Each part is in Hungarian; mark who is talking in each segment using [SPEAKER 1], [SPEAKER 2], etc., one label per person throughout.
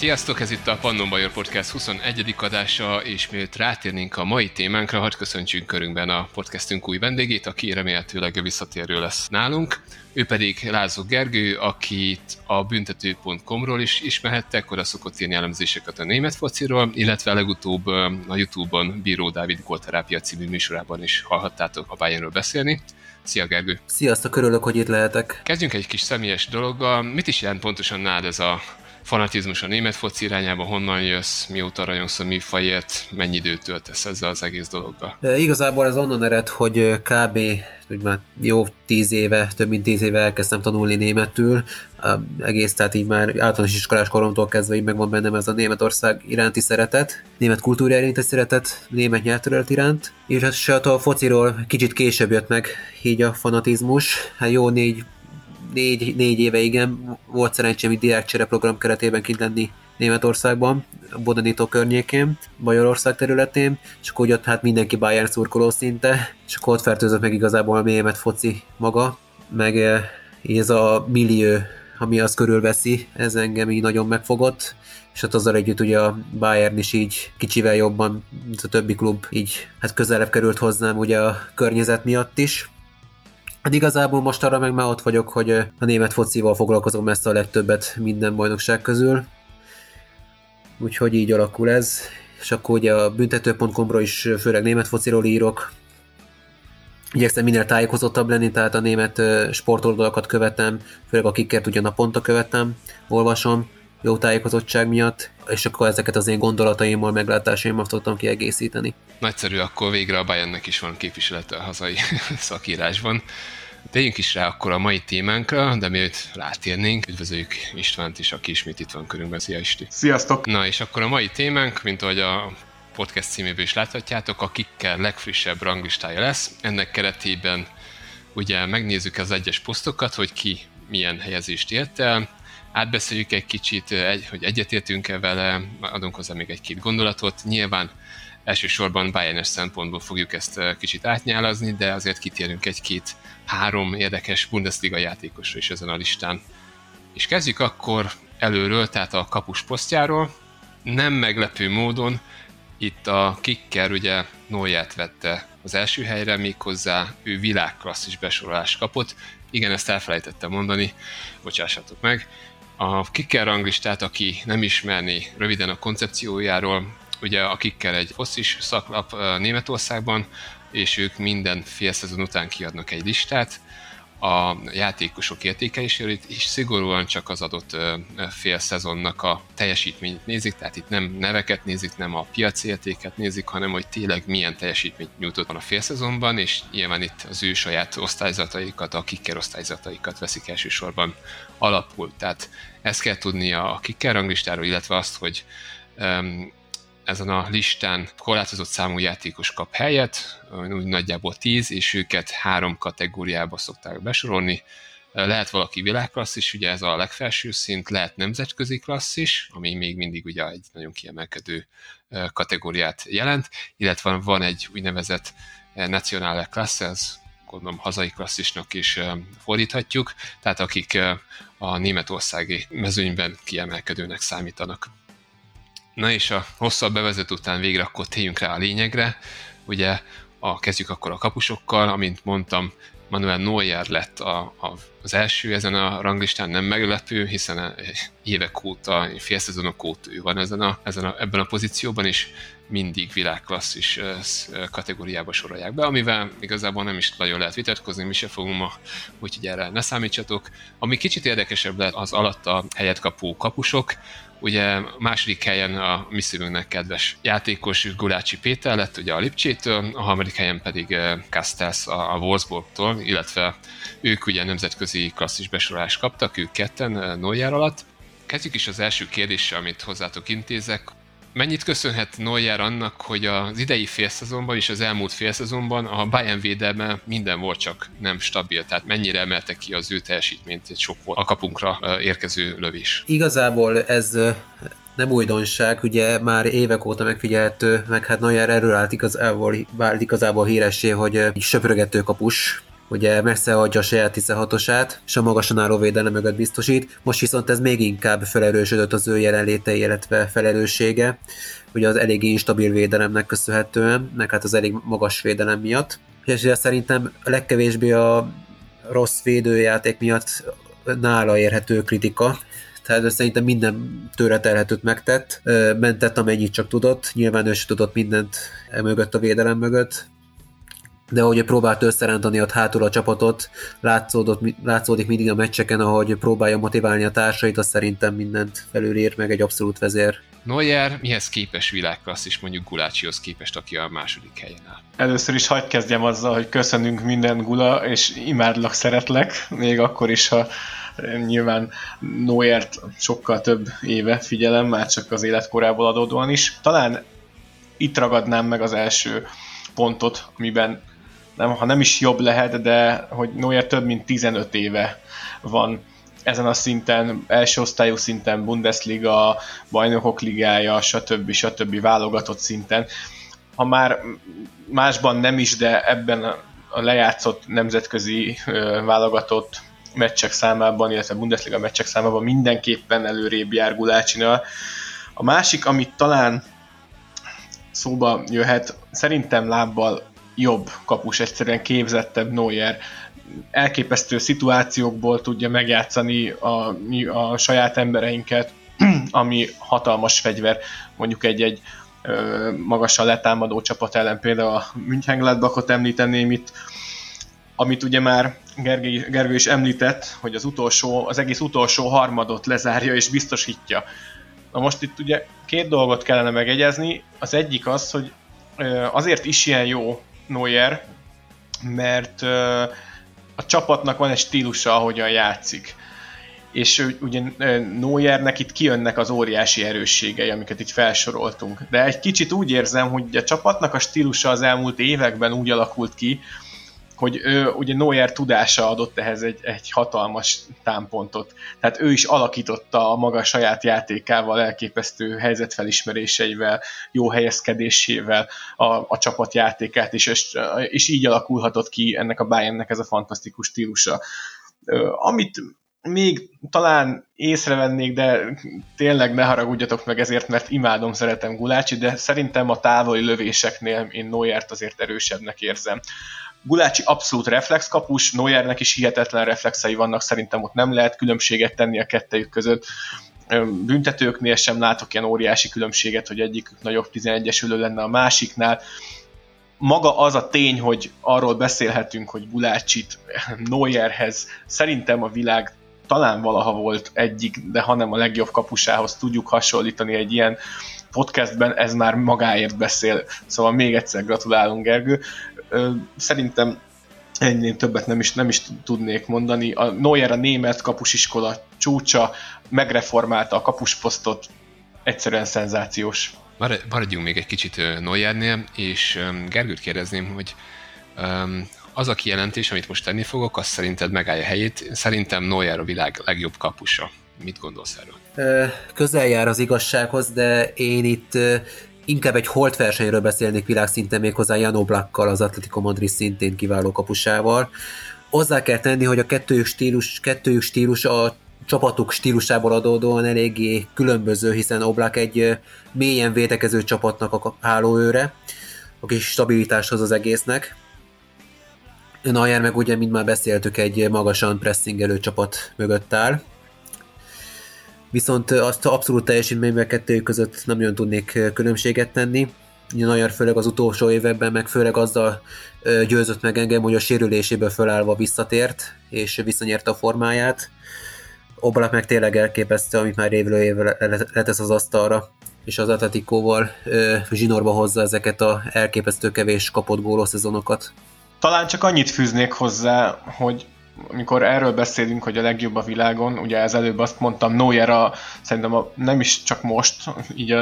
[SPEAKER 1] Sziasztok, ez itt a Pannon Bajor Podcast 21. adása, és mielőtt rátérnénk a mai témánkra, hadd köszöntsünk körünkben a podcastünk új vendégét, aki remélhetőleg visszatérő lesz nálunk. Ő pedig Lázó Gergő, akit a büntető.com-ról is ismerhettek, oda szokott írni elemzéseket a német fociról, illetve legutóbb a Youtube-on Bíró Dávid Gólterápia című műsorában is hallhattátok a Bayernről beszélni. Szia Gergő!
[SPEAKER 2] Sziasztok, örülök, hogy itt lehetek.
[SPEAKER 1] Kezdjünk egy kis személyes dologgal. Mit is jelent pontosan nálad ez a fanatizmus a német foci irányába, honnan jössz, mióta rajongsz a műfajért, mennyi időt töltesz ezzel az egész dologgal?
[SPEAKER 2] De igazából ez onnan ered, hogy kb. Hogy már jó tíz éve, több mint tíz éve elkezdtem tanulni németül, egész, tehát így már általános iskolás koromtól kezdve így megvan bennem ez a Németország iránti szeretet, német kultúra iránti szeretet, német nyelvterület iránt, és hát a fociról kicsit később jött meg így a fanatizmus, hát jó négy négy, négy éve igen, volt szerencsém egy diákcsere program keretében kint lenni Németországban, Bodanító környékén, Magyarország területén, és akkor ott hát mindenki Bayern szurkoló szinte, és akkor ott fertőzött meg igazából a német foci maga, meg eh, ez a millió, ami azt körülveszi, ez engem így nagyon megfogott, és hát azzal együtt ugye a Bayern is így kicsivel jobban, mint a többi klub így hát közelebb került hozzám ugye a környezet miatt is. Hát igazából most arra meg már ott vagyok, hogy a német focival foglalkozom ezt a legtöbbet minden bajnokság közül. Úgyhogy így alakul ez. És akkor ugye a büntető.com-ról is főleg német fociról írok. Igyekszem minél tájékozottabb lenni, tehát a német sportoldalakat követem, főleg a kiket ugyan a ponta követem, olvasom, jó tájékozottság miatt, és akkor ezeket az én gondolataimmal, meglátásaimmal tudtam kiegészíteni.
[SPEAKER 1] Nagyszerű, akkor végre a Bayernnek is van képviselete a hazai szakírásban. Tegyünk is rá akkor a mai témánkra, de mielőtt rátérnénk, üdvözöljük Istvánt is, aki ismét itt van körünkben. Szia Isti!
[SPEAKER 3] Sziasztok!
[SPEAKER 1] Na és akkor a mai témánk, mint ahogy a podcast címéből is láthatjátok, a kikkel legfrissebb ranglistája lesz. Ennek keretében ugye megnézzük az egyes posztokat, hogy ki milyen helyezést ért el, átbeszéljük egy kicsit, egy, hogy egyetértünk-e vele, adunk hozzá még egy-két gondolatot. Nyilván elsősorban bayern szempontból fogjuk ezt kicsit átnyálazni, de azért kitérünk egy-két három érdekes Bundesliga játékosra is ezen a listán. És kezdjük akkor előről, tehát a kapus posztjáról. Nem meglepő módon itt a kicker ugye Noyát vette az első helyre, méghozzá ő világklasszis besorolást kapott. Igen, ezt elfelejtettem mondani, bocsássatok meg. A kicker ranglistát, aki nem ismerni röviden a koncepciójáról, ugye a kicker egy fosszis szaklap Németországban, és ők minden fél szezon után kiadnak egy listát, a játékosok értékeléséről, és szigorúan csak az adott fél szezonnak a teljesítményt nézik, tehát itt nem neveket nézik, nem a piaci értéket nézik, hanem hogy tényleg milyen teljesítményt nyújtott a fél szezonban, és nyilván itt az ő saját osztályzataikat, a kicker osztályzataikat veszik elsősorban alapul. Tehát ezt kell tudnia a kicker ranglistáról, illetve azt, hogy ezen a listán korlátozott számú játékos kap helyet, úgy nagyjából 10, és őket három kategóriába szokták besorolni. Lehet valaki világklasszis, ugye ez a legfelső szint, lehet nemzetközi klasszis, ami még mindig ugye egy nagyon kiemelkedő kategóriát jelent, illetve van egy úgynevezett nationale klasse, ez gondolom hazai klasszisnak is fordíthatjuk, tehát akik a németországi mezőnyben kiemelkedőnek számítanak. Na és a hosszabb bevezető után végre akkor téljünk rá a lényegre. Ugye a, kezdjük akkor a kapusokkal, amint mondtam, Manuel Neuer lett a, a, az első ezen a ranglistán, nem meglepő, hiszen évek óta, félszezonok óta ő van ezen a, ezen a, ebben a pozícióban, és mindig világklasszis kategóriába sorolják be, amivel igazából nem is nagyon lehet vitatkozni, mi se fogunk ma, úgyhogy erre ne számítsatok. Ami kicsit érdekesebb lehet az alatta helyet kapó kapusok, Ugye második helyen a mi szívünknek kedves játékos Gulácsi Péter lett ugye a Lipcsétől, a harmadik helyen pedig Castells a Wolfsburgtól, illetve ők ugye nemzetközi klasszis besorolást kaptak, ők ketten Neuer alatt. Kezdjük is az első kérdéssel, amit hozzátok intézek mennyit köszönhet Neuer annak, hogy az idei félszezonban és az elmúlt félszezonban a Bayern védelme minden volt csak nem stabil, tehát mennyire emelte ki az ő teljesítményt, egy sok volt a kapunkra érkező lövés.
[SPEAKER 2] Igazából ez nem újdonság, ugye már évek óta megfigyelhető, meg hát Neuer erről állt igazából, vált igazából híressé, hogy söprögető kapus, ugye messze adja a saját 16-osát, és a magasan álló védelem mögött biztosít. Most viszont ez még inkább felerősödött az ő jelenléte, illetve felelőssége, ugye az eléggé instabil védelemnek köszönhetően, meg hát az elég magas védelem miatt. És szerintem a legkevésbé a rossz védőjáték miatt nála érhető kritika, tehát szerintem minden tőle telhetőt megtett, mentett amennyit csak tudott, nyilván ő sem tudott mindent e mögött a védelem mögött, de ahogy próbált összerántani ott hátul a csapatot, látszódott, látszódik mindig a meccseken, ahogy próbálja motiválni a társait, az szerintem mindent felülír meg egy abszolút vezér.
[SPEAKER 1] Neuer mihez képes világklassz mondjuk Gulácsihoz képest, aki a második helyen áll?
[SPEAKER 3] Először is hagyd kezdjem azzal, hogy köszönünk minden Gula, és imádlak, szeretlek, még akkor is, ha nyilván Neuert sokkal több éve figyelem, már csak az életkorából adódóan is. Talán itt ragadnám meg az első pontot, amiben nem, ha nem is jobb lehet, de hogy Neuer több mint 15 éve van ezen a szinten, első osztályú szinten, Bundesliga, bajnokok ligája, stb. stb. válogatott szinten. Ha már másban nem is, de ebben a lejátszott nemzetközi válogatott meccsek számában, illetve Bundesliga meccsek számában mindenképpen előrébb jár Gulácsinál. A másik, amit talán szóba jöhet, szerintem lábbal jobb kapus, egyszerűen képzettebb Neuer, elképesztő szituációkból tudja megjátszani a, a saját embereinket, ami hatalmas fegyver, mondjuk egy-egy magasan letámadó csapat ellen, például a München említeném itt, amit ugye már Gergely, Gergő is említett, hogy az utolsó, az egész utolsó harmadot lezárja és biztosítja. Na most itt ugye két dolgot kellene megegyezni. Az egyik az, hogy azért is ilyen jó Neuer, mert a csapatnak van egy stílusa, ahogyan játszik. És ugye Neuernek itt kijönnek az óriási erősségei, amiket itt felsoroltunk. De egy kicsit úgy érzem, hogy a csapatnak a stílusa az elmúlt években úgy alakult ki, hogy ő, ugye Neuer tudása adott ehhez egy, egy hatalmas támpontot. Tehát ő is alakította a maga saját játékával, elképesztő helyzetfelismeréseivel, jó helyezkedésével a, a csapat és, és, és így alakulhatott ki ennek a Bayernnek ez a fantasztikus stílusa. Amit még talán észrevennék, de tényleg ne haragudjatok meg ezért, mert imádom, szeretem Gulácsi, de szerintem a távoli lövéseknél én Neuert azért erősebbnek érzem. Gulácsi abszolút reflexkapus, Neuernek is hihetetlen reflexei vannak, szerintem ott nem lehet különbséget tenni a kettejük között. Büntetőknél sem látok ilyen óriási különbséget, hogy egyik nagyobb 11-es ülő lenne a másiknál. Maga az a tény, hogy arról beszélhetünk, hogy Gulácsit Neuerhez szerintem a világ talán valaha volt egyik, de hanem a legjobb kapusához tudjuk hasonlítani egy ilyen podcastben, ez már magáért beszél. Szóval még egyszer gratulálunk, Gergő. Szerintem ennél többet nem is, nem is tudnék mondani. A Neuer a német kapusiskola csúcsa, megreformálta a kapusposztot, egyszerűen szenzációs.
[SPEAKER 1] Maradjunk még egy kicsit Neuernél, és Gergőt kérdezném, hogy az a kijelentés, amit most tenni fogok, az szerinted megállja helyét. Szerintem Neuer a világ legjobb kapusa. Mit gondolsz erről?
[SPEAKER 2] Közel jár az igazsághoz, de én itt inkább egy holt versenyről beszélnék világszinten méghozzá Jan Oblakkal, az Atletico Madrid szintén kiváló kapusával. Hozzá kell tenni, hogy a kettőjük stílus, kettőjük stílus a csapatuk stílusából adódóan eléggé különböző, hiszen Oblak egy mélyen védekező csapatnak a hálóőre, a kis stabilitáshoz az egésznek. Neuer meg ugye, mint már beszéltük, egy magasan pressingelő csapat mögött áll. Viszont azt abszolút teljesítményben kettő között nem nagyon tudnék különbséget tenni. Neuer főleg az utolsó években, meg főleg azzal győzött meg engem, hogy a sérüléséből fölállva visszatért, és visszanyerte a formáját. Oblak meg tényleg elképesztő, amit már évről évre letesz az asztalra, és az Atletikóval zsinórba hozza ezeket a elképesztő kevés kapott gólos szezonokat.
[SPEAKER 3] Talán csak annyit fűznék hozzá, hogy amikor erről beszélünk, hogy a legjobb a világon, ugye ez előbb azt mondtam, Neuer a, szerintem a, nem is csak most, így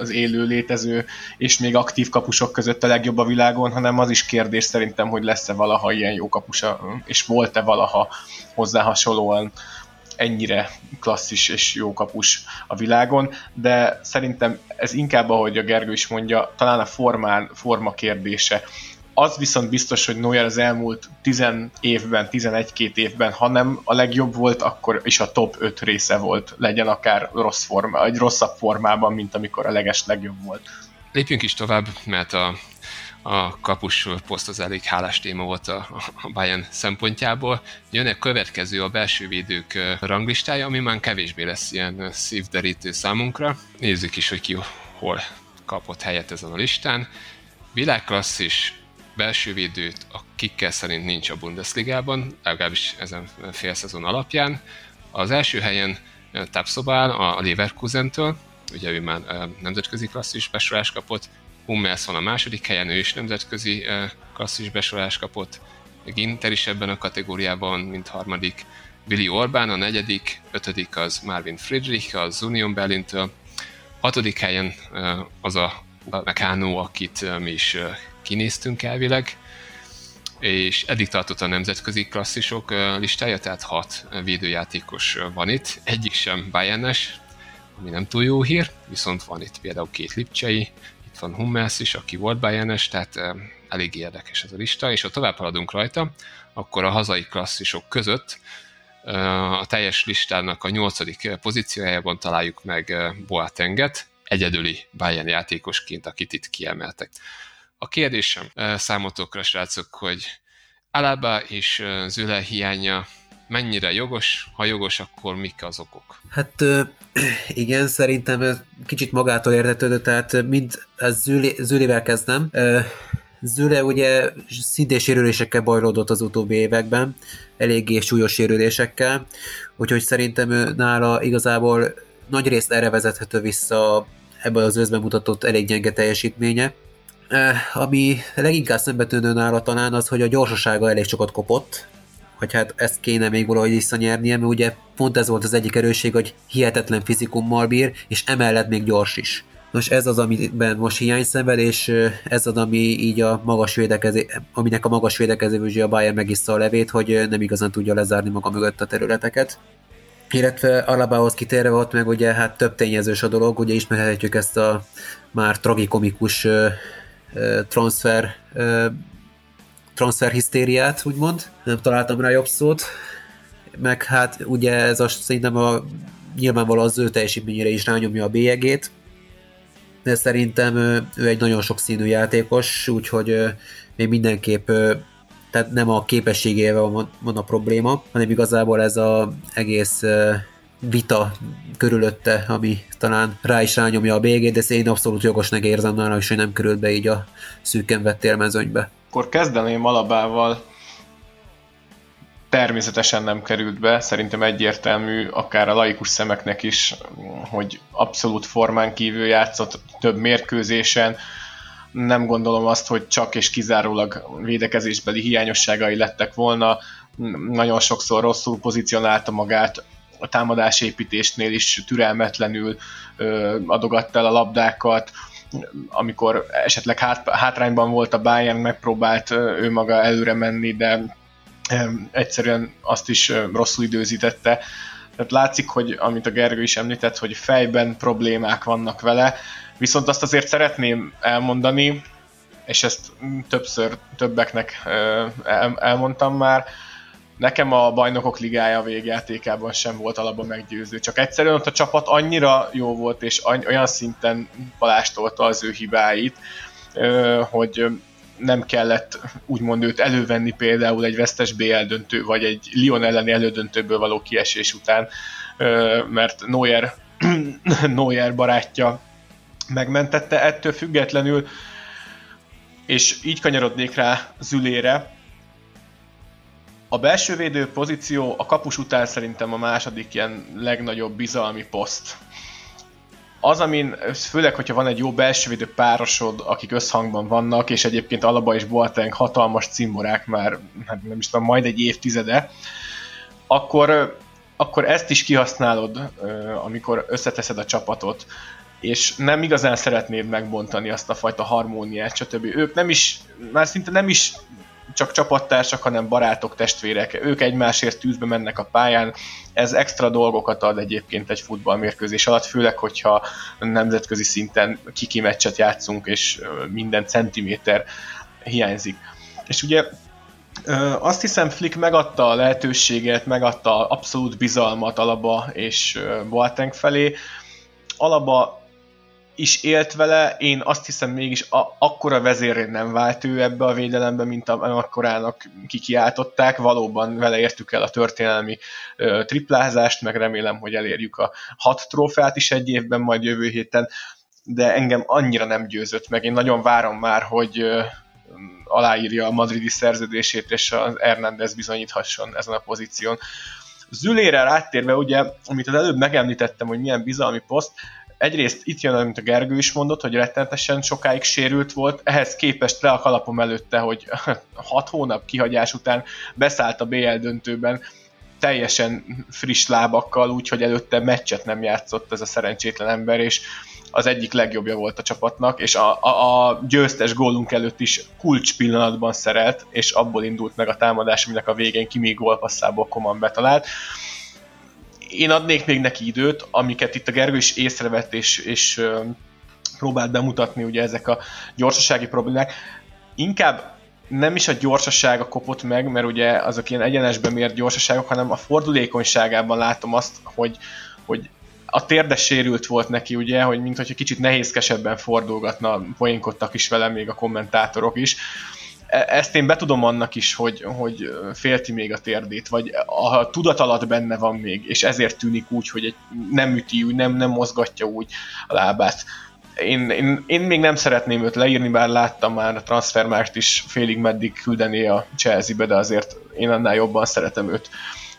[SPEAKER 3] az élő, létező és még aktív kapusok között a legjobb a világon, hanem az is kérdés szerintem, hogy lesz-e valaha ilyen jó kapusa, és volt-e valaha hozzá hasonlóan ennyire klasszis és jó kapus a világon, de szerintem ez inkább, ahogy a Gergő is mondja, talán a formán, forma kérdése az viszont biztos, hogy Neuer az elmúlt 10 évben, 11-2 évben, ha nem a legjobb volt, akkor is a top 5 része volt, legyen akár rossz forma, egy rosszabb formában, mint amikor a leges legjobb volt.
[SPEAKER 1] Lépjünk is tovább, mert a, a kapus poszt az elég hálás téma volt a, a Bayern szempontjából. Jön egy következő a belső védők ranglistája, ami már kevésbé lesz ilyen szívderítő számunkra. Nézzük is, hogy ki hol kapott helyet ezen a listán. Világklasszis belső védőt a kikkel szerint nincs a Bundesligában, legalábbis ezen fél szezon alapján. Az első helyen Tapszobál a Leverkusen-től, ugye ő már nemzetközi klasszis besorolást kapott, Hummels van a második helyen, ő is nemzetközi klasszis besorolást kapott, Ginter is ebben a kategóriában, mint harmadik, Billy Orbán a negyedik, ötödik az Marvin Friedrich, az Union Berlin-től, hatodik helyen az a Meccano, akit mi is kinéztünk elvileg, és eddig tartott a nemzetközi klasszisok listája, tehát hat védőjátékos van itt, egyik sem Bayernes, ami nem túl jó hír, viszont van itt például két Lipcsei, itt van Hummels is, aki volt Bayernes, tehát elég érdekes ez a lista, és ha tovább haladunk rajta, akkor a hazai klasszisok között a teljes listának a nyolcadik pozíciójában találjuk meg Boatenget, egyedüli Bayern játékosként, akit itt kiemeltek. A kérdésem számotokra, srácok, hogy Alaba és Züle hiánya mennyire jogos, ha jogos, akkor mik az okok?
[SPEAKER 2] Hát igen, szerintem ez kicsit magától értetődő, tehát mind Züli, Zülivel kezdem. Züle ugye szintén sérülésekkel bajlódott az utóbbi években, eléggé súlyos sérülésekkel, úgyhogy szerintem ő nála igazából nagy részt erre vezethető vissza ebből az őszben mutatott elég gyenge teljesítménye. Ami leginkább szembetűnő nála talán az, hogy a gyorsasága elég sokat kopott, hogy hát ezt kéne még valahogy visszanyernie, mert ugye pont ez volt az egyik erősség, hogy hihetetlen fizikummal bír, és emellett még gyors is. Nos, ez az, amiben most hiány szenved, és ez az, ami így a magas védekezé, aminek a magas védekező a Bayern megissza a levét, hogy nem igazán tudja lezárni maga mögött a területeket. Illetve Alabához kitérve volt meg ugye hát több tényezős a dolog, ugye ismerhetjük ezt a már tragikomikus transfer transfer hisztériát, úgymond. Nem találtam rá jobb szót. Meg hát ugye ez a, szerintem a, nyilvánvalóan az ő teljesítményére is rányomja a bélyegét, de szerintem ő, egy nagyon sokszínű játékos, úgyhogy még mindenképp tehát nem a képességével van, van a probléma, hanem igazából ez az egész vita körülötte, ami talán rá is rányomja a bélyegét, de én abszolút jogosnak érzem nála, és hogy nem került be így a szűken vettél mezőnybe.
[SPEAKER 3] Akkor kezdeném Alabával, természetesen nem került be, szerintem egyértelmű, akár a laikus szemeknek is, hogy abszolút formán kívül játszott több mérkőzésen, nem gondolom azt, hogy csak és kizárólag védekezésbeli hiányosságai lettek volna, nagyon sokszor rosszul pozícionálta magát, a támadásépítésnél is türelmetlenül adogatta el a labdákat, amikor esetleg hát, hátrányban volt a Bayern, megpróbált ő maga előre menni, de egyszerűen azt is rosszul időzítette. Tehát látszik, hogy amit a Gergő is említett, hogy fejben problémák vannak vele, viszont azt azért szeretném elmondani, és ezt többször többeknek elmondtam már, nekem a bajnokok ligája végjátékában sem volt alapban meggyőző, csak egyszerűen ott a csapat annyira jó volt, és olyan szinten palástolta az ő hibáit, hogy nem kellett úgymond őt elővenni például egy vesztes BL döntő, vagy egy Lyon elleni elődöntőből való kiesés után, mert Neuer, Neuer barátja megmentette ettől függetlenül, és így kanyarodnék rá Zülére, a belső védő pozíció a kapus után szerintem a második ilyen legnagyobb bizalmi poszt. Az, amin főleg, hogyha van egy jó belsővédő párosod, akik összhangban vannak, és egyébként Alaba és Boateng hatalmas cimborák már, hát nem is tudom, majd egy évtizede, akkor, akkor ezt is kihasználod, amikor összeteszed a csapatot és nem igazán szeretnéd megbontani azt a fajta harmóniát, stb. Ők nem is, már szinte nem is csak csapattársak, hanem barátok, testvérek. Ők egymásért tűzbe mennek a pályán. Ez extra dolgokat ad egyébként egy futballmérkőzés alatt, főleg, hogyha nemzetközi szinten kiki meccset játszunk, és minden centiméter hiányzik. És ugye azt hiszem Flick megadta a lehetőséget, megadta abszolút bizalmat Alaba és Boateng felé. Alaba is élt vele, én azt hiszem mégis a, akkora vezérré nem vált ő ebbe a védelembe, mint akkorának kikiáltották. Valóban vele értük el a történelmi ö, triplázást, meg remélem, hogy elérjük a hat trófeát is egy évben, majd jövő héten, de engem annyira nem győzött meg. Én nagyon várom már, hogy ö, aláírja a madridi szerződését, és az Hernández bizonyíthasson ezen a pozíción. Zülére rátérve, ugye, amit az előbb megemlítettem, hogy milyen bizalmi poszt, egyrészt itt jön, amit a Gergő is mondott, hogy rettenetesen sokáig sérült volt, ehhez képest le a kalapom előtte, hogy 6 hónap kihagyás után beszállt a BL döntőben, teljesen friss lábakkal, úgyhogy előtte meccset nem játszott ez a szerencsétlen ember, és az egyik legjobbja volt a csapatnak, és a, a, a győztes gólunk előtt is kulcs pillanatban szerelt, és abból indult meg a támadás, aminek a végén Kimi gólpasszából Koman betalált. Én adnék még neki időt, amiket itt a Gergő is észrevett, és, és próbált bemutatni ugye ezek a gyorsasági problémák. Inkább nem is a gyorsasága kopott meg, mert ugye azok ilyen egyenesben mért gyorsaságok, hanem a fordulékonyságában látom azt, hogy, hogy a térde sérült volt neki, ugye, hogy mintha kicsit nehézkesebben fordulgatna, poénkodtak is vele még a kommentátorok is. E, ezt én betudom annak is, hogy, hogy félti még a térdét, vagy a tudat alatt benne van még, és ezért tűnik úgy, hogy egy, nem üti úgy, nem, nem mozgatja úgy a lábát. Én, én, én még nem szeretném őt leírni, bár láttam már a transfermárt is félig meddig küldeni a Chelsea-be, de azért én annál jobban szeretem őt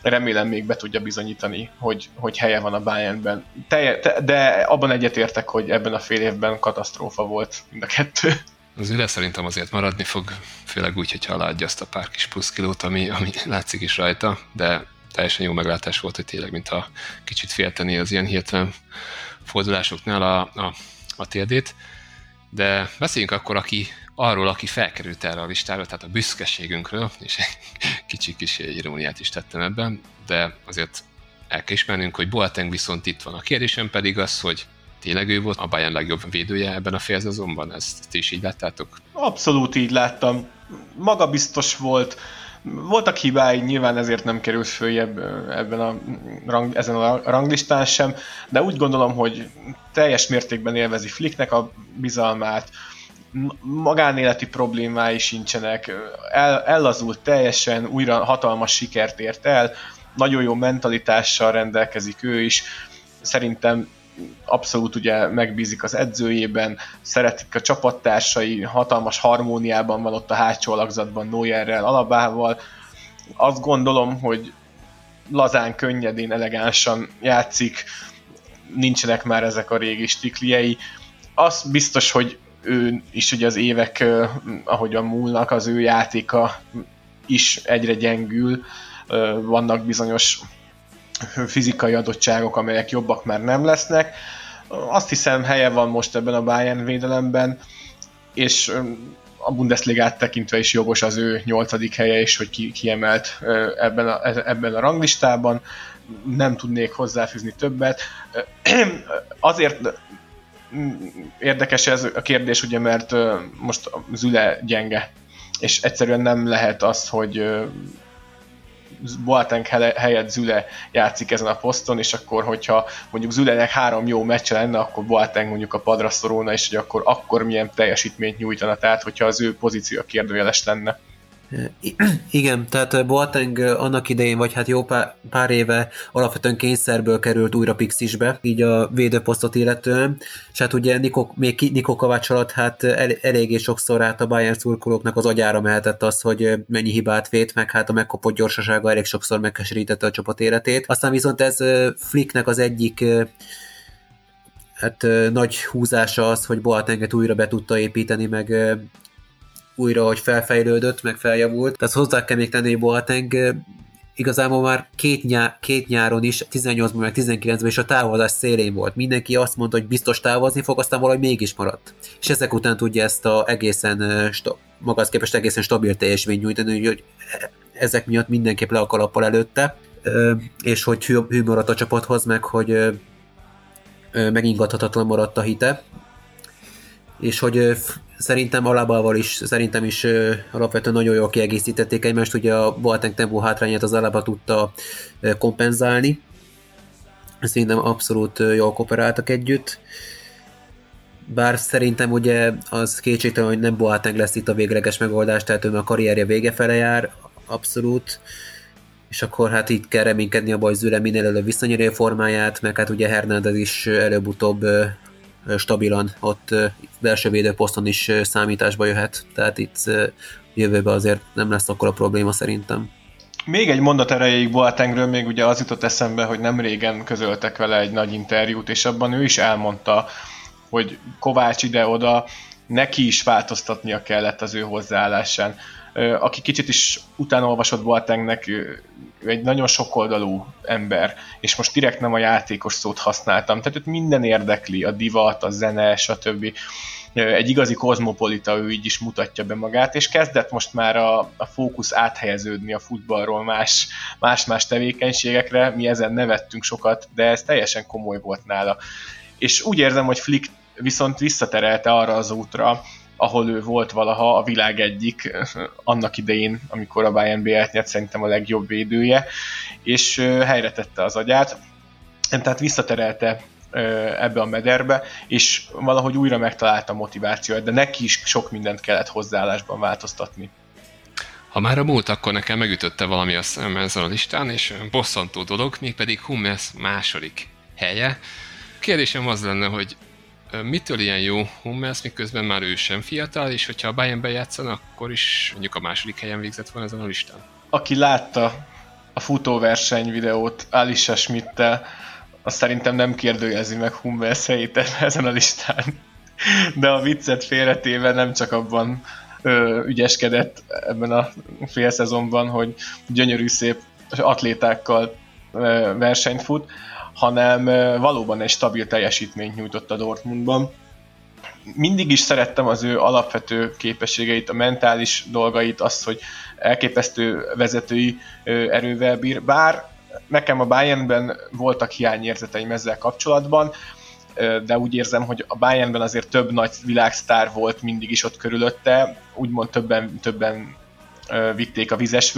[SPEAKER 3] remélem még be tudja bizonyítani, hogy, hogy helye van a Bayernben. Te, te, de abban egyetértek, hogy ebben a fél évben katasztrófa volt mind a kettő.
[SPEAKER 1] Az üle szerintem azért maradni fog, főleg úgy, hogyha aláadja azt a pár kis pluszkilót, ami, ami látszik is rajta, de teljesen jó meglátás volt, hogy tényleg, mintha kicsit félteni az ilyen hirtelen fordulásoknál a, a, a térdét. De beszéljünk akkor, aki arról, aki felkerült erre a listára, tehát a büszkeségünkről, és egy kicsi kis iróniát is tettem ebben, de azért el kell ismernünk, hogy Boateng viszont itt van. A kérdésem pedig az, hogy tényleg ő volt a Bayern legjobb védője ebben a félszezonban? Ezt ti is így láttátok?
[SPEAKER 3] Abszolút így láttam. Maga biztos volt. Voltak hibái, nyilván ezért nem került följebb ebben a rang, ezen a ranglistán sem, de úgy gondolom, hogy teljes mértékben élvezi Flicknek a bizalmát, magánéleti problémái sincsenek, el, ellazult teljesen, újra hatalmas sikert ért el, nagyon jó mentalitással rendelkezik ő is, szerintem abszolút ugye megbízik az edzőjében, szeretik a csapattársai, hatalmas harmóniában van ott a hátsó alakzatban Neuerrel, Alabával. Azt gondolom, hogy lazán, könnyedén, elegánsan játszik, nincsenek már ezek a régi stikliei. Az biztos, hogy ő is ugye az évek, ahogyan múlnak, az ő játéka is egyre gyengül, vannak bizonyos fizikai adottságok, amelyek jobbak már nem lesznek. Azt hiszem helye van most ebben a Bayern védelemben, és a Bundesligát tekintve is jogos az ő nyolcadik helye is, hogy ki, kiemelt ebben a, ebben a ranglistában. Nem tudnék hozzáfűzni többet. Azért érdekes ez a kérdés, ugye, mert most Züle gyenge, és egyszerűen nem lehet az, hogy Boateng helyett Züle játszik ezen a poszton, és akkor, hogyha mondjuk Zülenek három jó meccse lenne, akkor Boateng mondjuk a padra szorulna, és hogy akkor, akkor milyen teljesítményt nyújtana, tehát hogyha az ő pozíció kérdőjeles lenne.
[SPEAKER 2] Igen, tehát Boateng annak idején, vagy hát jó pár, éve alapvetően kényszerből került újra Pixisbe, így a védőposztot illetően, és hát ugye Niko, még Niko Kovács alatt hát el, eléggé sokszor át a Bayern szurkolóknak az agyára mehetett az, hogy mennyi hibát vét, meg hát a megkopott gyorsasága elég sokszor megkeserítette a csapat életét. Aztán viszont ez Flicknek az egyik hát nagy húzása az, hogy Boatenget újra be tudta építeni, meg újra, hogy felfejlődött, meg feljavult. Tehát hozzá kell még tenni, hogy Boateng igazából már két, nyá- két nyáron is, 18-ban meg 19-ben is a távozás szélén volt. Mindenki azt mondta, hogy biztos távozni fog, aztán valahogy mégis maradt. És ezek után tudja ezt a egészen, sta- magas képest egészen stabil teljesményt nyújtani, hogy ezek miatt mindenképp le a kalappal előtte, és hogy hű, hű maradt a csapathoz, meg hogy megingathatatlan maradt a hite, és hogy szerintem Alabával is, szerintem is alapvetően nagyon jól kiegészítették egymást, ugye a Boateng tempó hátrányát az Alaba tudta kompenzálni. Szerintem abszolút jól kooperáltak együtt. Bár szerintem ugye az kétségtelen, hogy nem Boateng lesz itt a végleges megoldás, tehát ő a karrierje vége fele jár, abszolút és akkor hát itt kell reménykedni a Züle minél előbb visszanyeri a formáját, meg hát ugye Hernández is előbb-utóbb stabilan. Ott belső védőposzton is számításba jöhet, tehát itt jövőben azért nem lesz akkor a probléma szerintem.
[SPEAKER 3] Még egy mondat erejéig Boatengről még ugye az jutott eszembe, hogy nem régen közöltek vele egy nagy interjút, és abban ő is elmondta, hogy Kovács ide-oda neki is változtatnia kellett az ő hozzáállásán. Aki kicsit is utána olvasott Boatengnek, ő egy nagyon sokoldalú ember, és most direkt nem a játékos szót használtam, tehát őt minden érdekli, a divat, a zene, stb. Egy igazi kozmopolita, ő így is mutatja be magát, és kezdett most már a, a fókusz áthelyeződni a futballról más, más-más tevékenységekre, mi ezen nevettünk sokat, de ez teljesen komoly volt nála. És úgy érzem, hogy Flick viszont visszaterelte arra az útra, ahol ő volt valaha a világ egyik, annak idején, amikor a Bayern BL-t nyert, szerintem a legjobb védője, és helyre tette az agyát, tehát visszaterelte ebbe a mederbe, és valahogy újra megtalálta a motivációt, de neki is sok mindent kellett hozzáállásban változtatni.
[SPEAKER 1] Ha már a múlt, akkor nekem megütötte valami a ezen a listán, és bosszantó dolog, mégpedig Hummels második helye. Kérdésem az lenne, hogy mitől ilyen jó Hummels, miközben már ő sem fiatal, és hogyha a Bayern bejátszana, akkor is mondjuk a második helyen végzett volna ezen a listán?
[SPEAKER 3] Aki látta a futóverseny videót Alicia Schmidt-tel, azt szerintem nem kérdőjezi meg Hummels helyét ezen a listán. De a viccet félretéve nem csak abban ö, ügyeskedett ebben a fél szezonban, hogy gyönyörű szép atlétákkal ö, versenyt fut, hanem valóban egy stabil teljesítményt nyújtott a Dortmundban. Mindig is szerettem az ő alapvető képességeit, a mentális dolgait, azt, hogy elképesztő vezetői erővel bír, bár nekem a Bayernben voltak hiányérzeteim ezzel kapcsolatban, de úgy érzem, hogy a Bayernben azért több nagy világsztár volt mindig is ott körülötte, úgymond többen, többen vitték a vizes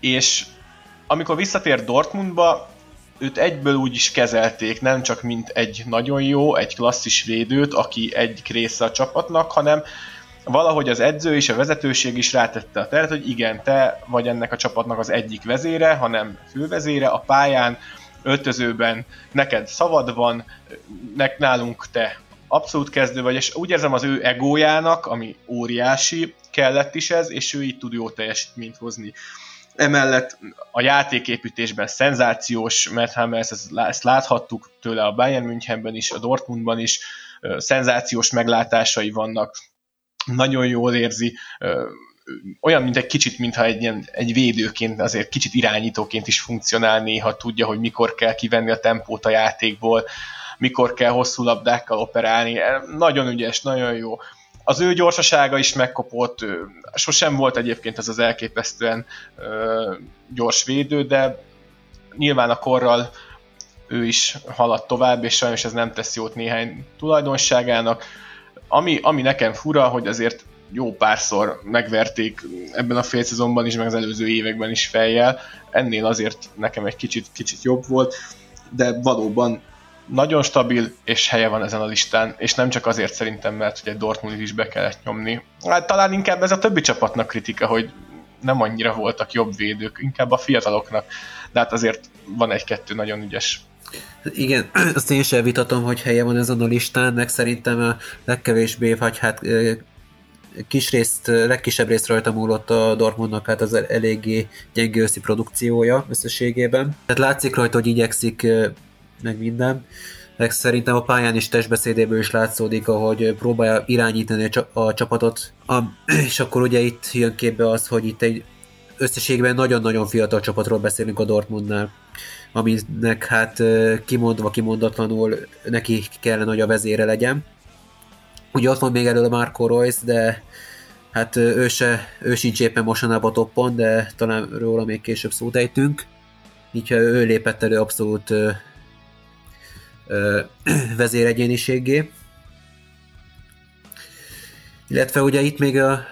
[SPEAKER 3] és amikor visszatér Dortmundba, őt egyből úgy is kezelték, nem csak mint egy nagyon jó, egy klasszis védőt, aki egy része a csapatnak, hanem valahogy az edző és a vezetőség is rátette a teret, hogy igen, te vagy ennek a csapatnak az egyik vezére, hanem fővezére a pályán, öltözőben neked szavad van, nek nálunk te abszolút kezdő vagy, és úgy érzem az ő egójának, ami óriási, kellett is ez, és ő így tud jó teljesítményt hozni. Emellett a játéképítésben szenzációs, mert ezt, ezt láthattuk tőle a Bayern Münchenben is, a Dortmundban is, szenzációs meglátásai vannak, nagyon jól érzi, olyan, mint egy kicsit, mintha egy, ilyen, egy védőként, azért kicsit irányítóként is funkcionál néha, tudja, hogy mikor kell kivenni a tempót a játékból, mikor kell hosszú labdákkal operálni. Nagyon ügyes, nagyon jó az ő gyorsasága is megkopott, sosem volt egyébként ez az elképesztően gyors védő, de nyilván a korral ő is haladt tovább, és sajnos ez nem tesz jót néhány tulajdonságának. Ami, ami nekem fura, hogy azért jó párszor megverték ebben a félszezonban is, meg az előző években is fejjel. Ennél azért nekem egy kicsit, kicsit jobb volt, de valóban nagyon stabil, és helye van ezen a listán, és nem csak azért szerintem, mert ugye Dortmund is be kellett nyomni. Hát talán inkább ez a többi csapatnak kritika, hogy nem annyira voltak jobb védők, inkább a fiataloknak, de hát azért van egy-kettő nagyon ügyes.
[SPEAKER 2] Igen, azt én sem vitatom, hogy helye van ezen a listán, meg szerintem a legkevésbé, vagy hát kis részt, legkisebb részt rajta múlott a Dortmundnak hát az eléggé gyenge őszi produkciója összességében. Tehát látszik rajta, hogy igyekszik meg minden. Meg szerintem a pályán is testbeszédéből is látszódik, ahogy próbálja irányítani a csapatot. A, és akkor ugye itt jön képbe az, hogy itt egy összességben nagyon-nagyon fiatal csapatról beszélünk a Dortmundnál, aminek hát kimondva, kimondatlanul neki kellene, hogy a vezére legyen. Ugye ott van még elő a Marco Royce, de hát ő, se, ő sincs éppen mostanában a toppon, de talán róla még később szót ejtünk. Így ő lépett elő abszolút vezéregyéniségé. Illetve ugye itt még a,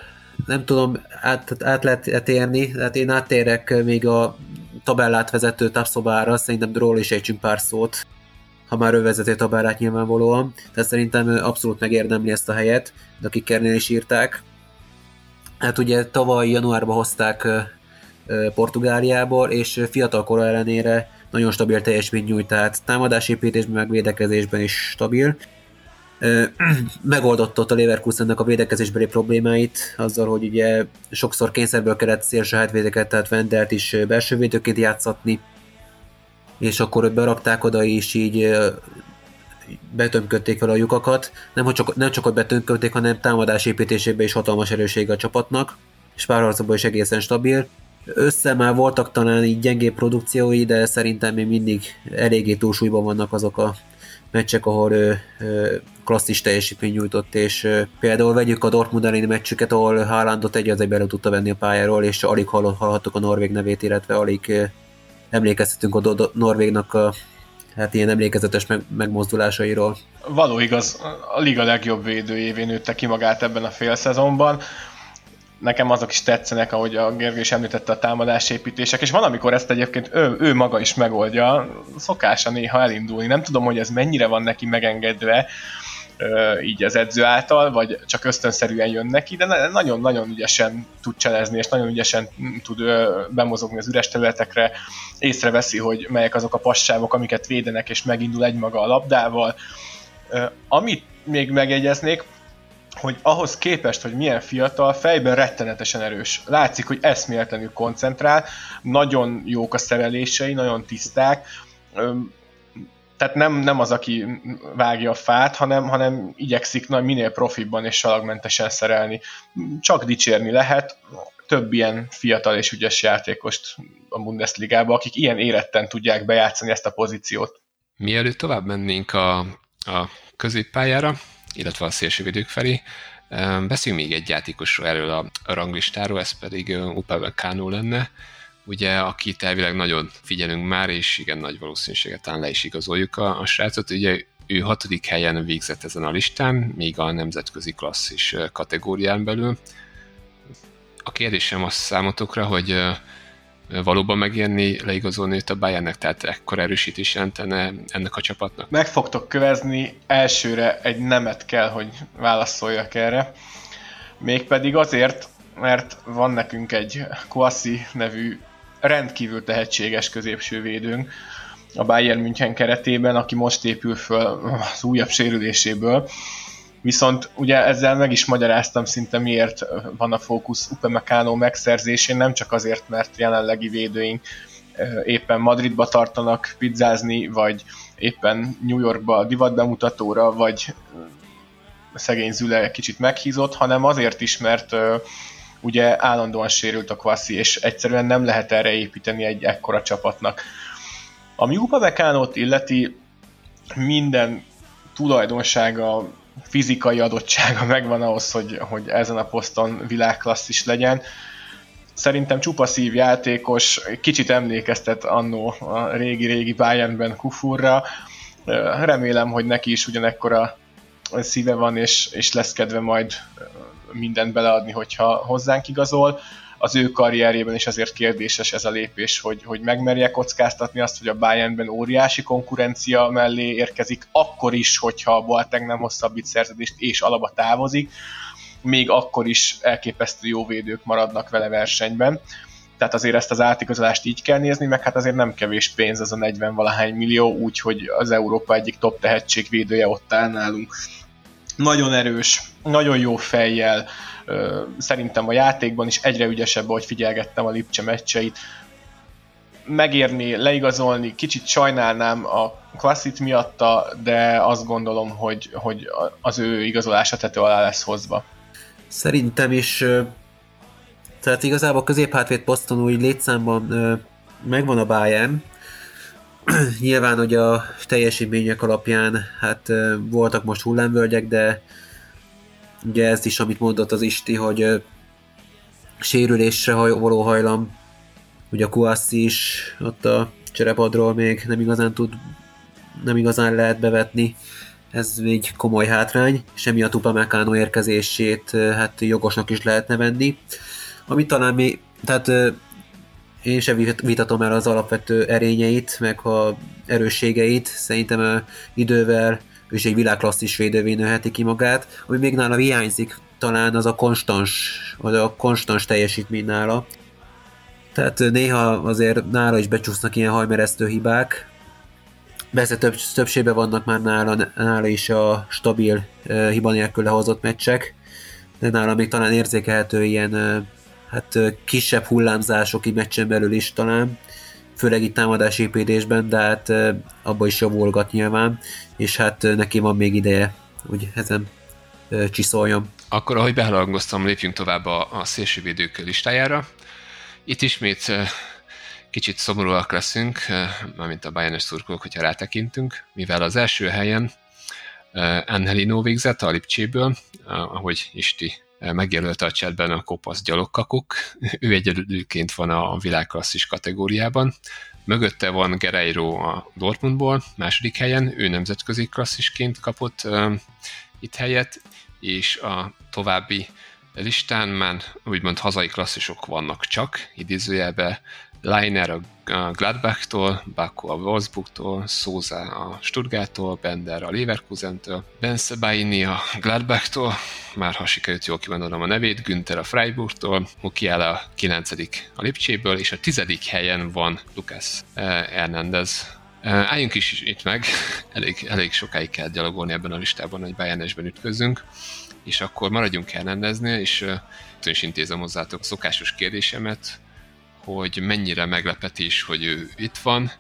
[SPEAKER 2] nem tudom, át, át lehet érni, tehát én áttérek még a tabellát vezető tápszobára, szerintem róla is ejtsünk pár szót, ha már ő vezeti a tabellát nyilvánvalóan, tehát szerintem abszolút megérdemli ezt a helyet, de akik Kernél is írták. Hát ugye tavaly januárban hozták Portugáliából, és fiatal kora ellenére nagyon stabil teljesmény nyújt, tehát támadásépítésben, meg védekezésben is stabil. Megoldott ott a Leverkusennek a védekezésbeli problémáit, azzal, hogy ugye sokszor kényszerből kellett szélső hátvédeket, tehát Vendelt is belső védőként játszatni, és akkor berakták oda is így betömködték fel a lyukakat, nem, csak, nem csak hogy betömködték, hanem támadás építésében is hatalmas erőssége a csapatnak, és párharcokban is egészen stabil. Össze már voltak talán így gyengébb produkciói, de szerintem még mindig eléggé túlsúlyban vannak azok a meccsek, ahol ö, ö, klasszis teljesítmény nyújtott, és ö, például vegyük a Dortmund elleni meccsüket, ahol Haalandot egy az egyben tudta venni a pályáról, és alig hallhattuk a Norvég nevét, illetve alig ö, emlékeztetünk a do- Norvégnak a hát ilyen emlékezetes meg, megmozdulásairól.
[SPEAKER 3] Való igaz, a liga legjobb védőjévé nőtte ki magát ebben a félszezonban nekem azok is tetszenek, ahogy a Gergő is említette a támadásépítések, és van, amikor ezt egyébként ő, ő maga is megoldja, szokása néha elindulni. Nem tudom, hogy ez mennyire van neki megengedve, így az edző által, vagy csak ösztönszerűen jön neki, de nagyon-nagyon ügyesen tud cselezni, és nagyon ügyesen tud bemozogni az üres területekre, észreveszi, hogy melyek azok a passávok, amiket védenek, és megindul egymaga a labdával. Amit még megjegyeznék, hogy ahhoz képest, hogy milyen fiatal, fejben rettenetesen erős. Látszik, hogy eszméletlenül koncentrál, nagyon jók a szerelései, nagyon tiszták, tehát nem, nem az, aki vágja a fát, hanem, hanem igyekszik na, minél profibban és salagmentesen szerelni. Csak dicsérni lehet, több ilyen fiatal és ügyes játékost a Bundesligába, akik ilyen éretten tudják bejátszani ezt a pozíciót.
[SPEAKER 1] Mielőtt tovább mennénk a, a középpályára, illetve a szélsővédők felé. Beszéljünk még egy játékosról erről a ranglistáról, ez pedig Upave Kánó lenne, ugye, akit elvileg nagyon figyelünk már, és igen, nagy valószínűséget talán le is igazoljuk a, a srácot. Ugye ő hatodik helyen végzett ezen a listán, még a nemzetközi klasszis kategórián belül. A kérdésem az számotokra, hogy valóban megérni, leigazolni őt a Bayernnek, tehát ekkor erősítés jelentene ennek a csapatnak?
[SPEAKER 3] Meg fogtok kövezni, elsőre egy nemet kell, hogy válaszoljak erre. Mégpedig azért, mert van nekünk egy Kwasi nevű rendkívül tehetséges középső védőnk a Bayern München keretében, aki most épül föl az újabb sérüléséből, Viszont ugye ezzel meg is magyaráztam szinte miért van a fókusz Upamecano megszerzésén, nem csak azért, mert jelenlegi védőink éppen Madridba tartanak pizzázni, vagy éppen New Yorkba divat bemutatóra, vagy szegény Züle kicsit meghízott, hanem azért is, mert ugye állandóan sérült a Kvassi, és egyszerűen nem lehet erre építeni egy ekkora csapatnak. Ami Upamecánót illeti, minden tulajdonsága fizikai adottsága megvan ahhoz, hogy, hogy ezen a poszton világklasszis legyen. Szerintem csupa játékos, kicsit emlékeztet annó a régi-régi Bayernben Kufurra. Remélem, hogy neki is ugyanekkora szíve van, és, és lesz kedve majd mindent beleadni, hogyha hozzánk igazol az ő karrierjében is azért kérdéses ez a lépés, hogy, hogy megmerje kockáztatni azt, hogy a Bayernben óriási konkurencia mellé érkezik, akkor is, hogyha a Boateng nem hosszabbít szerződést és alaba távozik, még akkor is elképesztő jó védők maradnak vele versenyben. Tehát azért ezt az átigazolást így kell nézni, meg hát azért nem kevés pénz az a 40 valahány millió, úgyhogy az Európa egyik top tehetségvédője ott áll nálunk. Nagyon erős, nagyon jó fejjel, Szerintem a játékban is egyre ügyesebb, ahogy figyelgettem a Lipcse meccseit. Megérni, leigazolni, kicsit sajnálnám a klasszit miatta, de azt gondolom, hogy, hogy az ő igazolása tető alá lesz hozva.
[SPEAKER 2] Szerintem is tehát igazából középhátvéd poszton úgy létszámban megvan a Bayern, Nyilván, hogy a teljesítmények alapján hát voltak most hullámvölgyek, de Ugye ez is, amit mondott az Isti, hogy sérülésre való hajlam, ugye a Kuassi is ott a cserepadról még nem igazán tud, nem igazán lehet bevetni. ez egy komoly hátrány, és emiatt Upamecano érkezését hát jogosnak is lehetne venni. Ami talán mi, tehát én sem vitatom el az alapvető erényeit, meg a erősségeit, szerintem idővel is egy világklasszis védővé nőheti ki magát. Ami még nála hiányzik, talán az a konstans, vagy a konstans teljesítmény nála. Tehát néha azért nála is becsúsznak ilyen hajmeresztő hibák. Persze több, többségben vannak már nála, nála is a stabil uh, hiba nélkül lehozott meccsek, de nála még talán érzékelhető ilyen uh, hát uh, kisebb hullámzások így meccsen belül is talán, főleg itt támadásépítésben, de hát uh, abba is javulgat nyilván, és hát neki van még ideje, hogy ezen csiszoljon.
[SPEAKER 1] Akkor, ahogy behalangoztam, lépjünk tovább a, a szélsővédők listájára. Itt ismét kicsit szomorúak leszünk, mármint a Bayernes szurkolók, hogyha rátekintünk, mivel az első helyen Angelino végzett a Lipcséből, ahogy Isti megjelölte a chatben a kopasz gyalogkakuk. Ő egyedülként van a világklasszis kategóriában. Mögötte van Gereiro a Dortmundból, második helyen, ő nemzetközi klasszisként kapott uh, itt helyet, és a további listán már úgymond hazai klasszisok vannak csak, idézőjelbe Leiner a Gladbach-tól, Baku a Wolfsburg-tól, Souza a Stuttgart-tól, Bender a Leverkusen-től, Bence Baini a Gladbach-tól, már ha sikerült jól kimondanom a nevét, Günther a Freiburg-tól, Mukiela a 9. a Lipcséből, és a 10. helyen van Lucas eh, Hernández. Eh, álljunk is itt meg, elég, elég sokáig kell gyalogolni ebben a listában, hogy Bayernesben ütközzünk és akkor maradjunk Hernandeznél, és uh, is intézem hozzátok szokásos kérdésemet, hogy mennyire meglepetés, hogy ő itt van,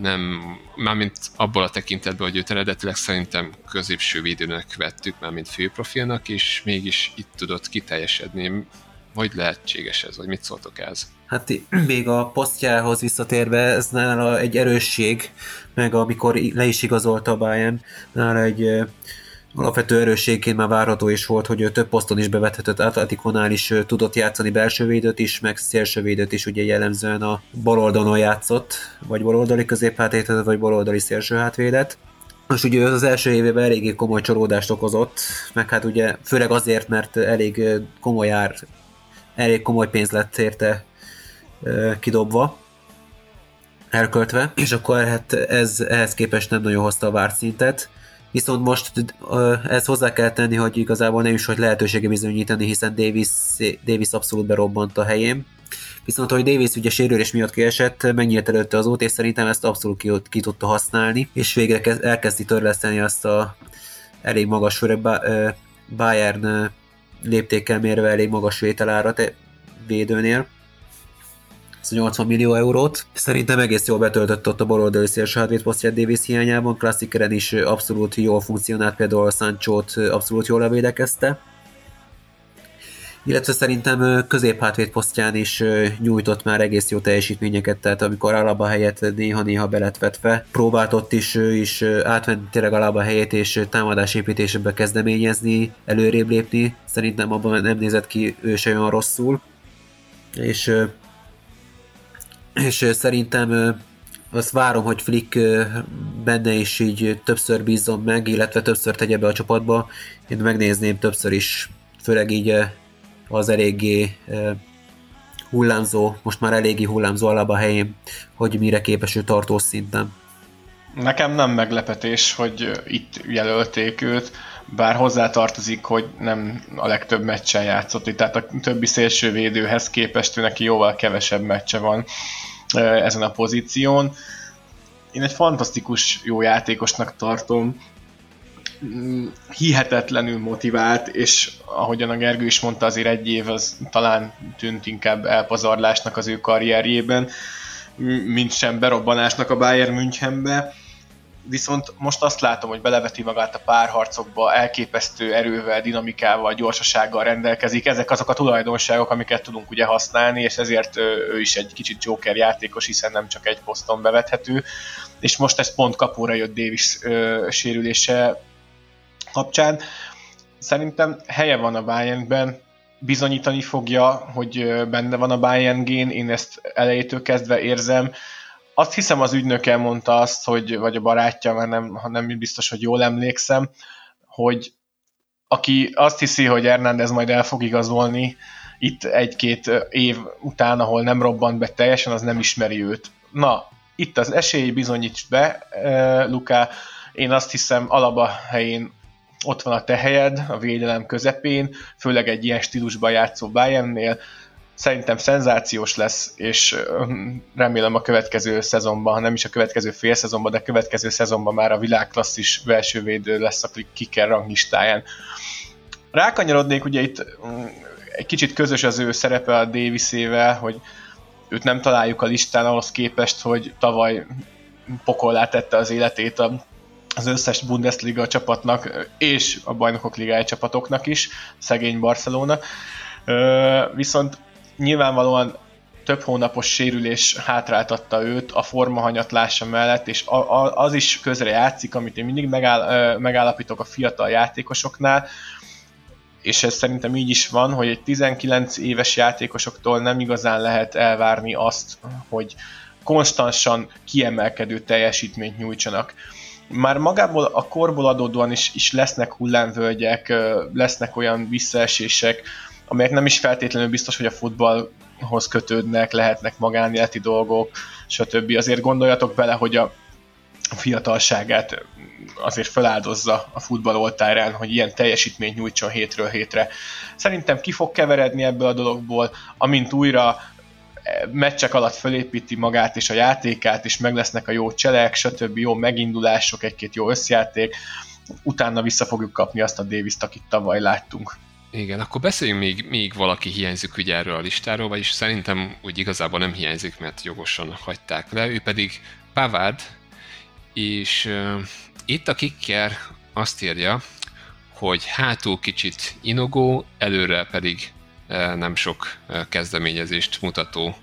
[SPEAKER 1] nem, mármint abból a tekintetben, hogy őt eredetileg szerintem középső védőnek vettük, mármint főprofilnak, és mégis itt tudott kiteljesedni. Hogy lehetséges ez, vagy mit szóltok ez?
[SPEAKER 2] Hát még a posztjához visszatérve, ez nála egy erősség, meg amikor le is igazolta a Bayern, nála egy alapvető erősségként már várható is volt, hogy ő több poszton is bevethetett, Atletikonál is tudott játszani belső védőt is, meg szélső védőt is, ugye jellemzően a baloldalon játszott, vagy baloldali középhátvédet, vagy baloldali szélső hátvédet. Most ugye az első évében eléggé komoly csalódást okozott, meg hát ugye főleg azért, mert elég komoly ár, elég komoly pénz lett érte kidobva, elköltve, és akkor hát ez ehhez képest nem nagyon hozta a várt szintet Viszont most ezt hozzá kell tenni, hogy igazából nem is hogy lehetősége bizonyítani, hiszen Davis, Davis abszolút berobbant a helyén. Viszont, hogy Davis ugye sérülés miatt kiesett, megnyílt előtte az út, és szerintem ezt abszolút ki, ki tudta használni, és végre elkezdi törleszteni azt a elég magas, Bayern léptékkel mérve elég magas vételárat védőnél. 80 millió eurót. Szerintem egész jól betöltött ott a baloldali szélső hátvéd posztját Davis hiányában, klasszikeren is abszolút jól funkcionált, például Sancho-t abszolút jól levédekezte. Illetve szerintem középhátvéd posztján is nyújtott már egész jó teljesítményeket, tehát amikor Alaba helyett néha-néha belet vetve, próbált ott is, is átvenni tényleg Alaba helyét és támadásépítésbe kezdeményezni, előrébb lépni. Szerintem abban nem nézett ki ő se olyan rosszul. És és szerintem azt várom, hogy Flick benne is így többször bízzon meg, illetve többször tegye be a csapatba. Én megnézném többször is, főleg így az eléggé hullámzó, most már eléggé hullámzó alap a helyén, hogy mire képes ő tartós szinten.
[SPEAKER 3] Nekem nem meglepetés, hogy itt jelölték őt, bár hozzá tartozik, hogy nem a legtöbb meccsen játszott, tehát a többi szélsővédőhez képest ő neki jóval kevesebb meccse van ezen a pozíción. Én egy fantasztikus jó játékosnak tartom, mm, hihetetlenül motivált, és ahogyan a Gergő is mondta, azért egy év az talán tűnt inkább elpazarlásnak az ő karrierjében, mint sem berobbanásnak a Bayern Münchenbe viszont most azt látom, hogy beleveti magát a párharcokba, elképesztő erővel, dinamikával, gyorsasággal rendelkezik. Ezek azok a tulajdonságok, amiket tudunk ugye használni, és ezért ő is egy kicsit Joker játékos, hiszen nem csak egy poszton bevethető. És most ez pont kapóra jött Davis ö, sérülése kapcsán. Szerintem helye van a Bayernben, bizonyítani fogja, hogy benne van a Bayern gén, én ezt elejétől kezdve érzem azt hiszem az ügynöke mondta azt, hogy, vagy a barátja, mert nem, nem biztos, hogy jól emlékszem, hogy aki azt hiszi, hogy Hernández majd el fog igazolni itt egy-két év után, ahol nem robbant be teljesen, az nem ismeri őt. Na, itt az esély, bizonyíts be, Luka. Én azt hiszem, alaba helyén ott van a te helyed, a védelem közepén, főleg egy ilyen stílusban játszó Bayernnél. Szerintem szenzációs lesz, és remélem a következő szezonban, ha nem is a következő fél szezonban, de a következő szezonban már a világklasszis védő lesz a kicker ranglistáján. Rákanyarodnék, ugye itt mm, egy kicsit közös az ő szerepe a Davisével, hogy őt nem találjuk a listán ahhoz képest, hogy tavaly pokollá tette az életét a, az összes Bundesliga csapatnak és a bajnokok ligája csapatoknak is, szegény Barcelona. Viszont nyilvánvalóan több hónapos sérülés hátráltatta őt a formahanyatlása mellett, és az is közre játszik, amit én mindig megáll, megállapítok a fiatal játékosoknál, és ez szerintem így is van, hogy egy 19 éves játékosoktól nem igazán lehet elvárni azt, hogy konstansan kiemelkedő teljesítményt nyújtsanak. Már magából a korból adódóan is, is lesznek hullámvölgyek, lesznek olyan visszaesések, amelyek nem is feltétlenül biztos, hogy a futballhoz kötődnek, lehetnek magánéleti dolgok, stb. Azért gondoljatok bele, hogy a fiatalságát azért feláldozza a futball oltárán, hogy ilyen teljesítményt nyújtson hétről hétre. Szerintem ki fog keveredni ebből a dologból, amint újra eh, meccsek alatt fölépíti magát és a játékát, és meg lesznek a jó cselek, stb. jó megindulások, egy-két jó összjáték, utána vissza fogjuk kapni azt a davis akit tavaly láttunk.
[SPEAKER 1] Igen, akkor beszéljünk még, még valaki hiányzik ugye erről a listáról, vagyis szerintem úgy igazából nem hiányzik, mert jogosan hagyták le, ő pedig Pavard, és uh, itt a kicker azt írja, hogy hátul kicsit inogó, előre pedig uh, nem sok uh, kezdeményezést mutató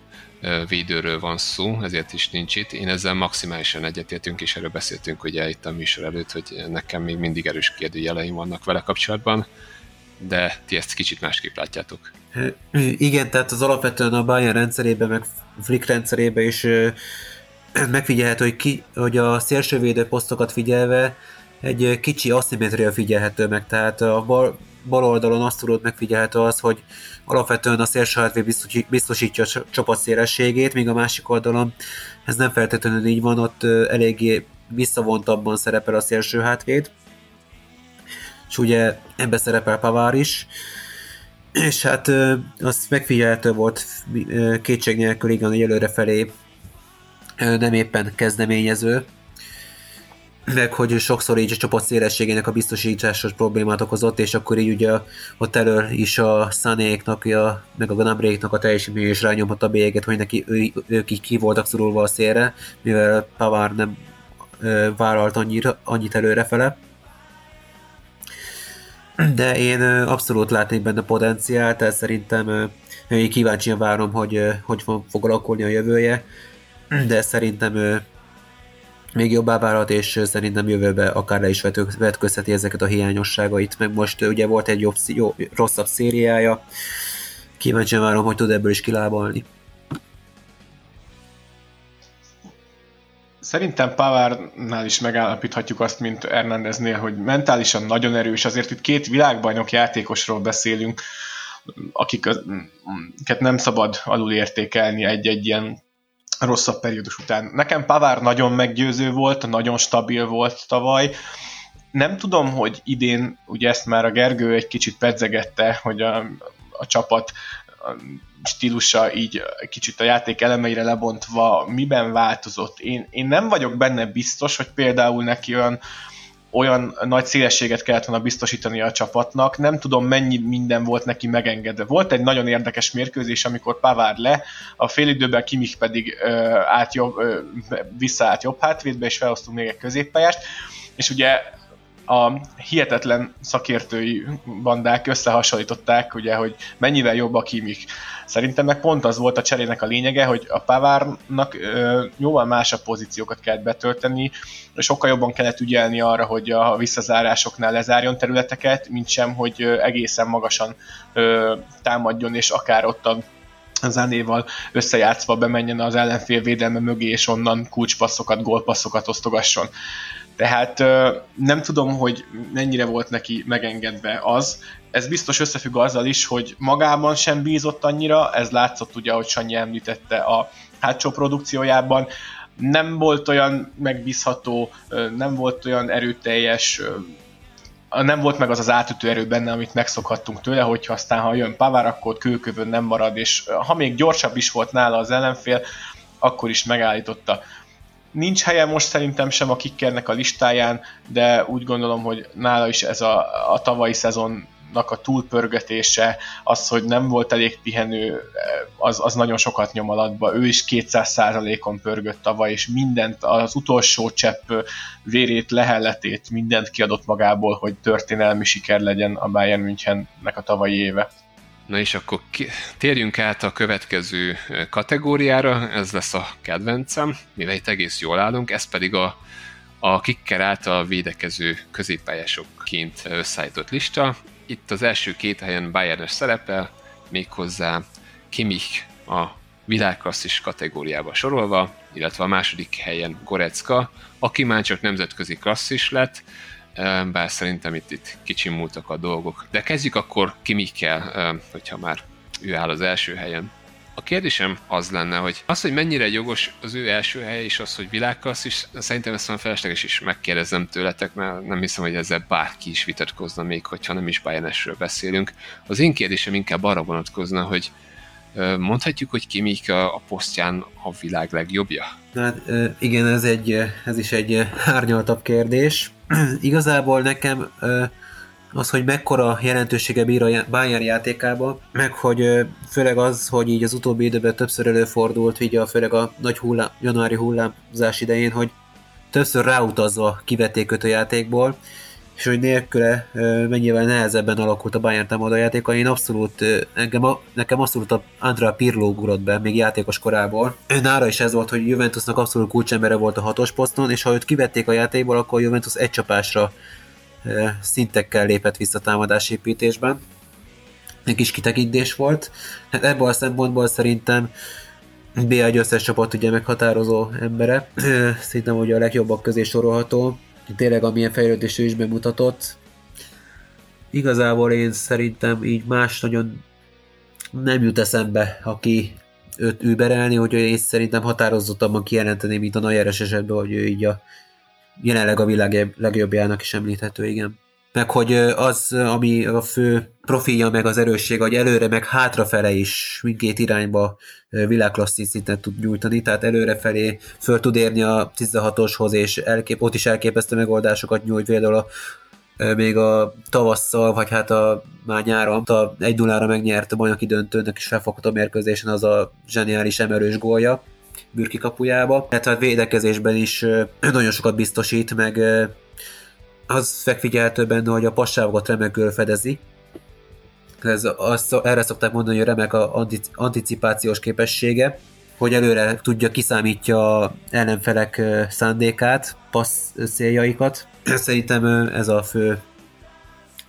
[SPEAKER 1] védőről van szó, ezért is nincs itt. Én ezzel maximálisan egyetértünk, és erről beszéltünk ugye itt a műsor előtt, hogy nekem még mindig erős kérdőjeleim vannak vele kapcsolatban, de ti ezt kicsit másképp látjátok.
[SPEAKER 2] Igen, tehát az alapvetően a Bayern rendszerében, meg Flick rendszerében is megfigyelhető, hogy, ki, hogy a szélsővédő posztokat figyelve egy kicsi aszimetria figyelhető meg, tehát a bal, bal oldalon azt tudod megfigyelhető az, hogy alapvetően a szélső hátvéd biztosítja a csapat szélességét, míg a másik oldalon ez nem feltétlenül így van, ott eléggé visszavontabban szerepel a szélső hátvéd, és ugye ebbe szerepel Pavár is, és hát az megfigyelhető volt kétség nélkül igen, hogy előre felé nem éppen kezdeményező, meg hogy sokszor így a csapat szélességének a biztosításos problémát okozott, és akkor így ugye ott elől is a Sanéknak, a, meg a Gnabréknak a teljesítmény is rányomhat a béget, hogy neki ő, ők így ki voltak szorulva a szélre, mivel Pavár nem ö, vállalt annyira, annyit előrefele. De én abszolút látnék benne potenciált, tehát szerintem én kíváncsian várom, hogy hogy fog alakulni a jövője. De szerintem még jobbá válhat, és szerintem jövőbe akár le is vetközheti ezeket a hiányosságait, meg most ugye volt egy jobb, jó, rosszabb szériája, kíváncsian várom, hogy tud ebből is kilábalni.
[SPEAKER 3] Szerintem Pavárnál is megállapíthatjuk azt, mint Hernandeznél, hogy mentálisan nagyon erős, azért itt két világbajnok játékosról beszélünk, akiket nem szabad alulértékelni egy-egy ilyen rosszabb periódus után. Nekem Pavár nagyon meggyőző volt, nagyon stabil volt tavaly. Nem tudom, hogy idén, ugye ezt már a Gergő egy kicsit pedzegette, hogy a, a csapat stílusa így kicsit a játék elemeire lebontva miben változott. Én, én nem vagyok benne biztos, hogy például neki olyan olyan nagy szélességet kellett volna biztosítani a csapatnak. Nem tudom, mennyi minden volt neki megengedve. Volt egy nagyon érdekes mérkőzés, amikor Pavár le, a félidőben Kimich pedig ö, át jobb, ö, visszaállt jobb hátvédbe, és felhoztunk még egy középpályást. És ugye a hihetetlen szakértői bandák összehasonlították, ugye, hogy mennyivel jobb a Kimich. Szerintem meg pont az volt a cserének a lényege, hogy a Pavárnak ö, jóval másabb pozíciókat kellett betölteni, sokkal jobban kellett ügyelni arra, hogy a visszazárásoknál lezárjon területeket, mint sem, hogy egészen magasan ö, támadjon, és akár ott a Zánéval összejátszva bemenjen az ellenfél védelme mögé, és onnan kulcspasszokat, gólpasszokat osztogasson. Tehát nem tudom, hogy mennyire volt neki megengedve az. Ez biztos összefügg azzal is, hogy magában sem bízott annyira, ez látszott ugye, ahogy Sanyi említette a hátsó produkciójában, nem volt olyan megbízható, nem volt olyan erőteljes, nem volt meg az az átütő erő benne, amit megszokhattunk tőle, hogyha aztán ha jön Pavár, akkor kőkövön nem marad, és ha még gyorsabb is volt nála az ellenfél, akkor is megállította. Nincs helye most szerintem sem a kickernek a listáján, de úgy gondolom, hogy nála is ez a, a tavalyi szezon a túlpörgetése, az, hogy nem volt elég pihenő, az, az nagyon sokat nyom alatba. Ő is 200%-on pörgött tavaly, és mindent, az utolsó csepp vérét, lehelletét, mindent kiadott magából, hogy történelmi siker legyen a Bayern Münchennek a tavalyi éve.
[SPEAKER 1] Na és akkor térjünk át a következő kategóriára, ez lesz a kedvencem, mivel itt egész jól állunk, ez pedig a, a kicker által védekező középpályásokként összeállított lista. Itt az első két helyen Bayernes szerepel, méghozzá Kimmich a világklasszis kategóriába sorolva, illetve a második helyen Gorecka, aki már csak nemzetközi klasszis lett, bár szerintem itt, itt kicsim múltak a dolgok. De kezdjük akkor Kimikkel, hogyha már ő áll az első helyen. A kérdésem az lenne, hogy az, hogy mennyire jogos az ő első hely, és az, hogy világkassz is, szerintem ezt van felesleges is megkérdezem tőletek, mert nem hiszem, hogy ezzel bárki is vitatkozna még, hogyha nem is Bayernesről beszélünk. Az én kérdésem inkább arra vonatkozna, hogy mondhatjuk, hogy Kimik a, a posztján a világ legjobbja?
[SPEAKER 2] Hát igen, ez, egy, ez is egy árnyaltabb kérdés. Igazából nekem az, hogy mekkora jelentősége bír a Bayern játékába, meg hogy főleg az, hogy így az utóbbi időben többször előfordult, így a, főleg a nagy hullám, januári hullámzás idején, hogy többször ráutazva kivették őt a játékból, és hogy nélküle mennyivel nehezebben alakult a Bayern támadó játéka. Én abszolút, engem, nekem abszolút a Andrea Pirlo ugrott be, még játékos korából. Nára is ez volt, hogy Juventusnak abszolút kulcsembere volt a hatos poszton, és ha őt kivették a játékból, akkor Juventus egy csapásra szintekkel lépett vissza támadásépítésben. Egy kis kitekintés volt. Hát ebből a szempontból szerintem B1 összes csapat ugye meghatározó embere. Szerintem ugye a legjobbak közé sorolható. Tényleg amilyen fejlődés ő is bemutatott. Igazából én szerintem így más nagyon nem jut eszembe, aki őt überelni, hogy én szerintem határozottabban kijelenteni, mint a Najeres esetben, hogy ő így a jelenleg a világ legjobbjának is említhető, igen. Meg hogy az, ami a fő profilja, meg az erősség, hogy előre, meg hátrafele is mindkét irányba világklasszis szinten tud nyújtani, tehát előrefelé föl tud érni a 16-oshoz, és elkép, ott is elképesztő megoldásokat nyújt, például a, még a tavasszal, vagy hát a már nyáron a 1 0 megnyert a bajnoki döntőnek is felfogott a mérkőzésen az a zseniális emelős gólja, Bürki kapujába, illetve a védekezésben is nagyon sokat biztosít, meg az megfigyelhető benne, hogy a passávokat remekül fedezi. Ez, az, erre szokták mondani, hogy remek a anticipációs képessége, hogy előre tudja, kiszámítja ellenfelek szándékát, passz céljaikat. Szerintem ez a fő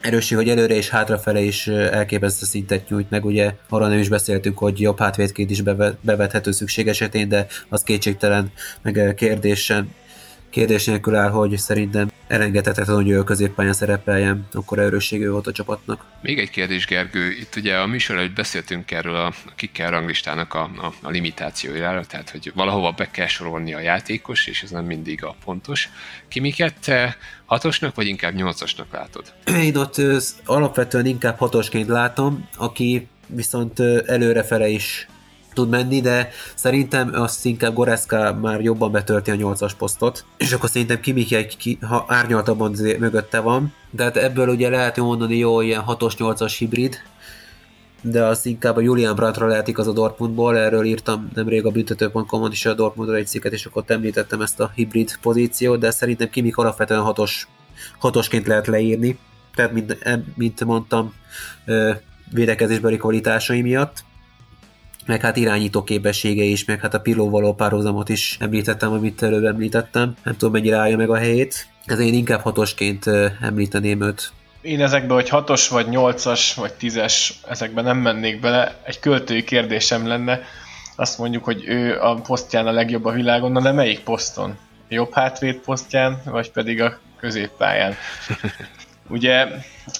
[SPEAKER 2] erősség, hogy előre és hátrafele is elképesztő szintet nyújt meg, ugye arra nem is beszéltünk, hogy jobb hátvédként is bevethető szükség esetén, de az kétségtelen, meg kérdésen kérdés nélkül áll, hogy szerintem elengedhetetlen, hogy ő a középpályán szerepeljen, akkor erősségű volt a csapatnak.
[SPEAKER 1] Még egy kérdés, Gergő. Itt ugye a műsor előtt beszéltünk erről a kikkel ranglistának a, a, a limitációjára, tehát hogy valahova be kell sorolni a játékos, és ez nem mindig a pontos. Ki miket te hatosnak, vagy inkább nyolcasnak látod?
[SPEAKER 2] Én ott alapvetően inkább hatosként látom, aki viszont előrefele is tud menni, de szerintem azt inkább Goreska már jobban betölti a 8-as posztot, és akkor szerintem Kimik egy, ki, ha árnyaltabban mögötte van, de hát ebből ugye lehet mondani jó ilyen 6-os 8-as hibrid, de az inkább a Julian Brandtra lehet az a Dortmundból, erről írtam nemrég a büntető.com-on is a Dortmundról egy cikket, és akkor említettem ezt a hibrid pozíciót, de szerintem Kimik alapvetően hatos, hatosként lehet leírni, tehát mint, mint mondtam, védekezésbeli kvalitásai miatt meg hát irányító képessége is, meg hát a Pirlo való párhuzamot is említettem, amit előbb említettem. Nem tudom, mennyire állja meg a helyét. Ez én inkább hatosként említeném őt.
[SPEAKER 3] én ezekbe, hogy hatos vagy nyolcas vagy tízes, ezekben nem mennék bele. Egy költői kérdésem lenne, azt mondjuk, hogy ő a posztján a legjobb a világon, de melyik poszton? Jobb hátvéd posztján, vagy pedig a középpályán? Ugye,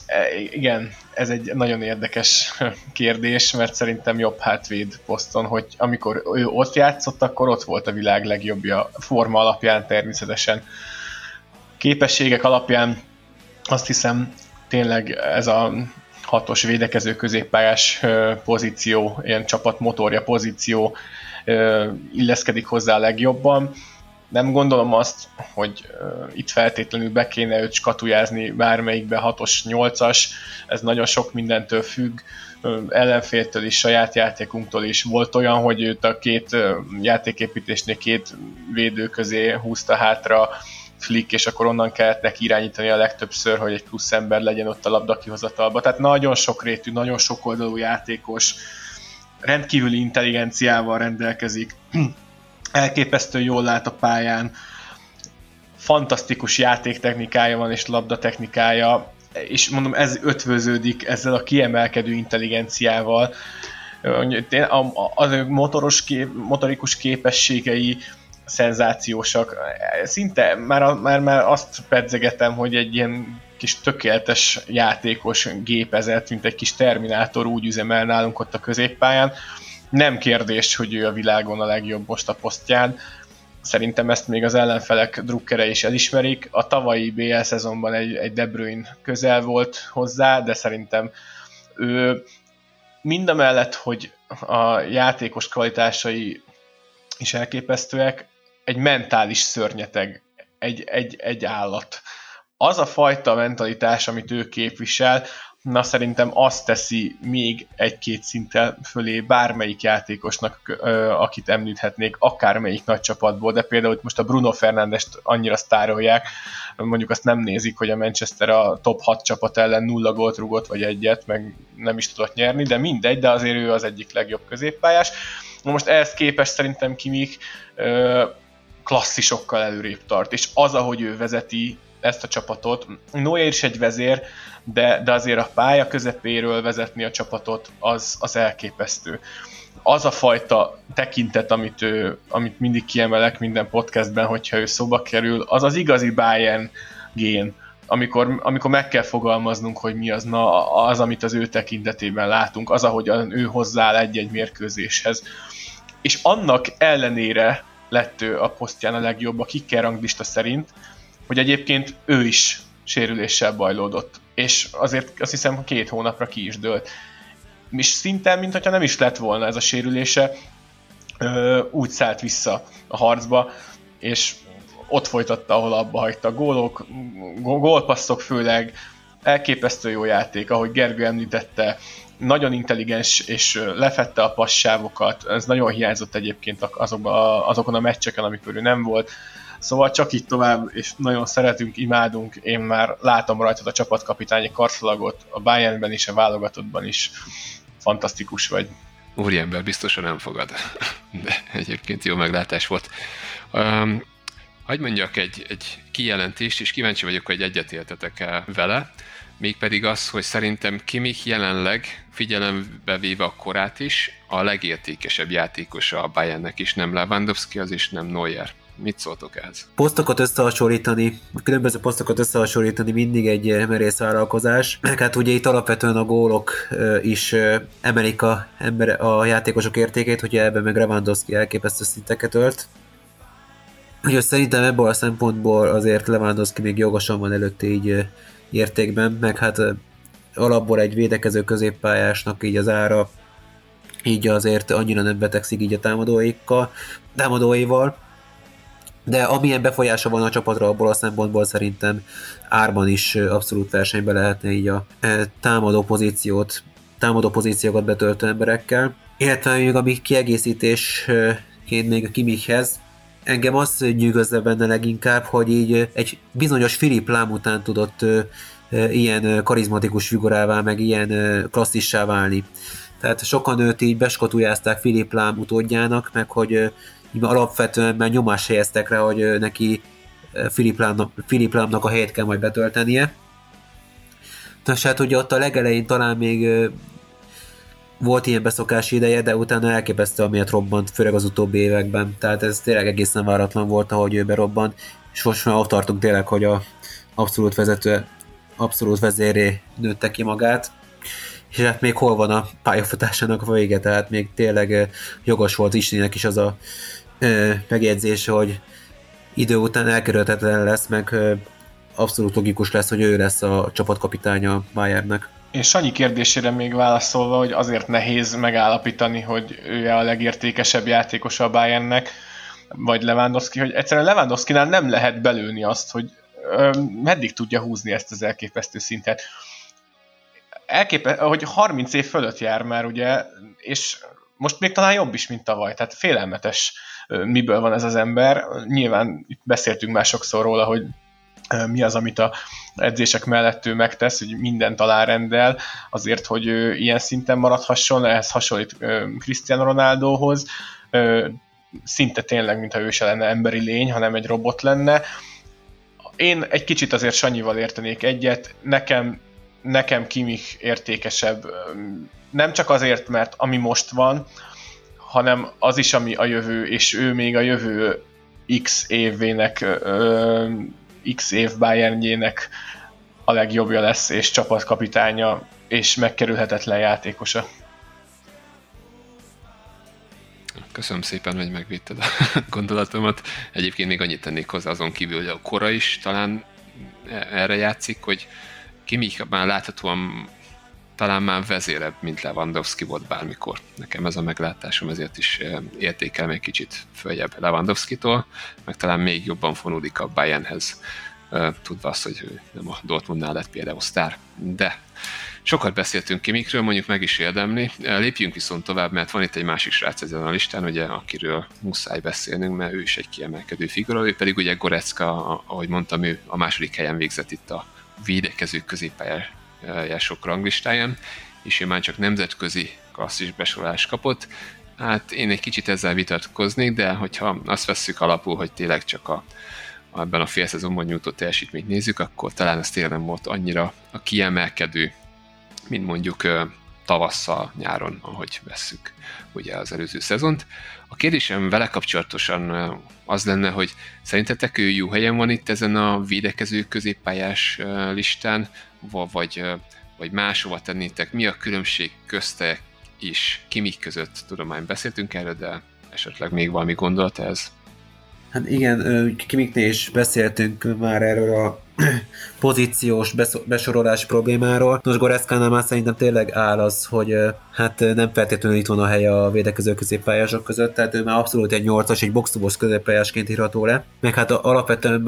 [SPEAKER 3] e, igen, ez egy nagyon érdekes kérdés, mert szerintem jobb hátvéd poszton, hogy amikor ő ott játszott, akkor ott volt a világ legjobbja, forma alapján természetesen. Képességek alapján azt hiszem tényleg ez a hatos védekező középpályás pozíció, ilyen csapat motorja pozíció illeszkedik hozzá a legjobban. Nem gondolom azt, hogy itt feltétlenül be kéne őt skatujázni bármelyikbe 6-os, 8-as, ez nagyon sok mindentől függ, ellenféltől is, saját játékunktól is. Volt olyan, hogy őt a két játéképítésnél két védő közé húzta hátra, flick, és akkor onnan kellett neki irányítani a legtöbbször, hogy egy plusz ember legyen ott a labda kihozatalba. Tehát nagyon sok rétű, nagyon sok oldalú játékos, rendkívüli intelligenciával rendelkezik, elképesztő jól lát a pályán, fantasztikus játéktechnikája van és labdatechnikája, és mondom, ez ötvöződik ezzel a kiemelkedő intelligenciával, az motoros kép, motorikus képességei, szenzációsak. Szinte már, már, már azt pedzegetem, hogy egy ilyen kis tökéletes játékos gépezet, mint egy kis terminátor úgy üzemel nálunk ott a középpályán. Nem kérdés, hogy ő a világon a legjobb most a posztján. Szerintem ezt még az ellenfelek drukkere is elismerik. A tavalyi BL szezonban egy, egy De Bruyne közel volt hozzá, de szerintem ő mindamellett, hogy a játékos kvalitásai is elképesztőek, egy mentális szörnyeteg, egy, egy, egy állat. Az a fajta mentalitás, amit ő képvisel, na szerintem azt teszi még egy-két szinttel fölé bármelyik játékosnak, akit említhetnék, akármelyik nagy csapatból, de például most a Bruno Fernandes annyira sztárolják, mondjuk azt nem nézik, hogy a Manchester a top 6 csapat ellen nulla gólt rugott, vagy egyet, meg nem is tudott nyerni, de mindegy, de azért ő az egyik legjobb középpályás. Most ehhez képest szerintem Kimik klasszisokkal előrébb tart, és az, ahogy ő vezeti ezt a csapatot, Noé is egy vezér, de, de azért a pálya közepéről vezetni a csapatot, az, az elképesztő. Az a fajta tekintet, amit, ő, amit mindig kiemelek minden podcastben, hogyha ő szóba kerül, az az igazi Bayern gén, amikor, amikor meg kell fogalmaznunk, hogy mi az, na, az, amit az ő tekintetében látunk, az, ahogy ő hozzááll egy-egy mérkőzéshez. És annak ellenére, lett ő a posztján a legjobb a kicker ranglista szerint, hogy egyébként ő is sérüléssel bajlódott. És azért azt hiszem két hónapra ki is dőlt. És szinte, mintha nem is lett volna ez a sérülése, úgy szállt vissza a harcba, és ott folytatta, ahol abba hagyta. Gólok, gólpasszok főleg, elképesztő jó játék, ahogy Gergő említette, nagyon intelligens, és lefette a passávokat, ez nagyon hiányzott egyébként azokban, azokon a meccseken, amikor ő nem volt. Szóval csak így tovább, és nagyon szeretünk, imádunk, én már látom rajtad a csapatkapitányi karszalagot, a Bayernben is, a válogatottban is. Fantasztikus vagy.
[SPEAKER 1] Úriember biztosan nem fogad, de egyébként jó meglátás volt. Um, Hagy mondjak egy, egy kijelentést, és kíváncsi vagyok, hogy egyetértetek-e vele mégpedig az, hogy szerintem Kimich jelenleg figyelembe véve a korát is, a legértékesebb játékos a Bayernnek is, nem Lewandowski, az is nem Neuer. Mit szóltok ehhez?
[SPEAKER 2] Posztokat összehasonlítani, különböző posztokat összehasonlítani mindig egy merész vállalkozás. Meg hát ugye itt alapvetően a gólok is emelik a, ember, a játékosok értékét, hogy ebben meg Lewandowski elképesztő szinteket ölt. Úgyhogy szerintem ebből a szempontból azért Lewandowski még jogosan van előtte így értékben, meg hát alapból egy védekező középpályásnak így az ára így azért annyira nem betegszik így a támadóikkal, támadóival, de amilyen befolyása van a csapatra abból a szempontból szerintem árban is abszolút versenybe lehetne így a támadó pozíciót, támadó pozíciókat betöltő emberekkel. Illetve még ami kiegészítésként még a Kimichhez, engem az nyűgözze benne leginkább, hogy így egy bizonyos Filip Lám után tudott ilyen karizmatikus figurává, meg ilyen klasszissá válni. Tehát sokan őt így beskatujázták Filip Lám utódjának, meg hogy alapvetően már nyomás helyeztek rá, hogy neki Filip Lámnak, a helyét kell majd betöltenie. Nos hát ugye ott a legelején talán még volt ilyen beszokási ideje, de utána elképesztő, amiért robbant, főleg az utóbbi években. Tehát ez tényleg egészen váratlan volt, ahogy ő berobbant, és most már ott tartunk tényleg, hogy a abszolút vezető, abszolút vezéré nőtte ki magát, és hát még hol van a pályafutásának a vége, tehát még tényleg jogos volt Istenének is az a megjegyzése, hogy idő után elkerülhetetlen lesz, meg abszolút logikus lesz, hogy ő lesz a csapatkapitánya Bayernnek.
[SPEAKER 3] És Sanyi kérdésére még válaszolva, hogy azért nehéz megállapítani, hogy ő a legértékesebb játékos a Bayernnek, vagy Lewandowski, hogy egyszerűen Lewandowski-nál nem lehet belőni azt, hogy meddig tudja húzni ezt az elképesztő szintet. Elképe, hogy 30 év fölött jár már, ugye, és most még talán jobb is, mint tavaly, tehát félelmetes, miből van ez az ember. Nyilván itt beszéltünk már sokszor róla, hogy mi az, amit a edzések mellett ő megtesz, hogy mindent alárendel, azért, hogy ő ilyen szinten maradhasson, ehhez hasonlít Cristiano Ronaldohoz, szinte tényleg, mintha ő se lenne emberi lény, hanem egy robot lenne. Én egy kicsit azért Sanyival értenék egyet, nekem, nekem Kimich értékesebb, nem csak azért, mert ami most van, hanem az is, ami a jövő, és ő még a jövő x évének X év Bayernjének a legjobbja lesz, és csapatkapitánya, és megkerülhetetlen játékosa.
[SPEAKER 1] Köszönöm szépen, hogy megvédted a gondolatomat. Egyébként még annyit tennék hozzá azon kívül, hogy a kora is talán erre játszik, hogy Kimi már láthatóan talán már vezérebb, mint Lewandowski volt bármikor. Nekem ez a meglátásom, ezért is értékel egy kicsit följebb Lewandowski-tól, meg talán még jobban fonódik a Bayernhez, tudva azt, hogy ő nem a Dortmundnál lett például sztár. De sokat beszéltünk Kimikről, mondjuk meg is érdemli. Lépjünk viszont tovább, mert van itt egy másik srác ezen a listán, ugye, akiről muszáj beszélnünk, mert ő is egy kiemelkedő figura, ő pedig ugye Gorecka, ahogy mondtam, ő a második helyen végzett itt a védekező középpályás jások ranglistáján, és ő már csak nemzetközi klasszis besorolás kapott. Hát én egy kicsit ezzel vitatkoznék, de hogyha azt vesszük alapul, hogy tényleg csak a, ebben a fél szezonban nyújtott teljesítményt nézzük, akkor talán ez tényleg nem volt annyira a kiemelkedő, mint mondjuk tavasszal, nyáron, ahogy vesszük ugye az előző szezont. A kérdésem vele kapcsolatosan az lenne, hogy szerintetek ő jó helyen van itt ezen a védekező középpályás listán, vagy, vagy máshova tennétek? Mi a különbség köztek is? Kimik között? Tudomány beszéltünk erről, de esetleg még valami gondolat ez?
[SPEAKER 2] Hát igen, Kimiknél is beszéltünk már erről a pozíciós besorolás problémáról. Nos, Goreszkánál már szerintem tényleg áll az, hogy hát nem feltétlenül itt van a helye a védekező középpályások között, tehát ő már abszolút egy 8-as, egy box középpályásként írható le. Meg hát alapvetően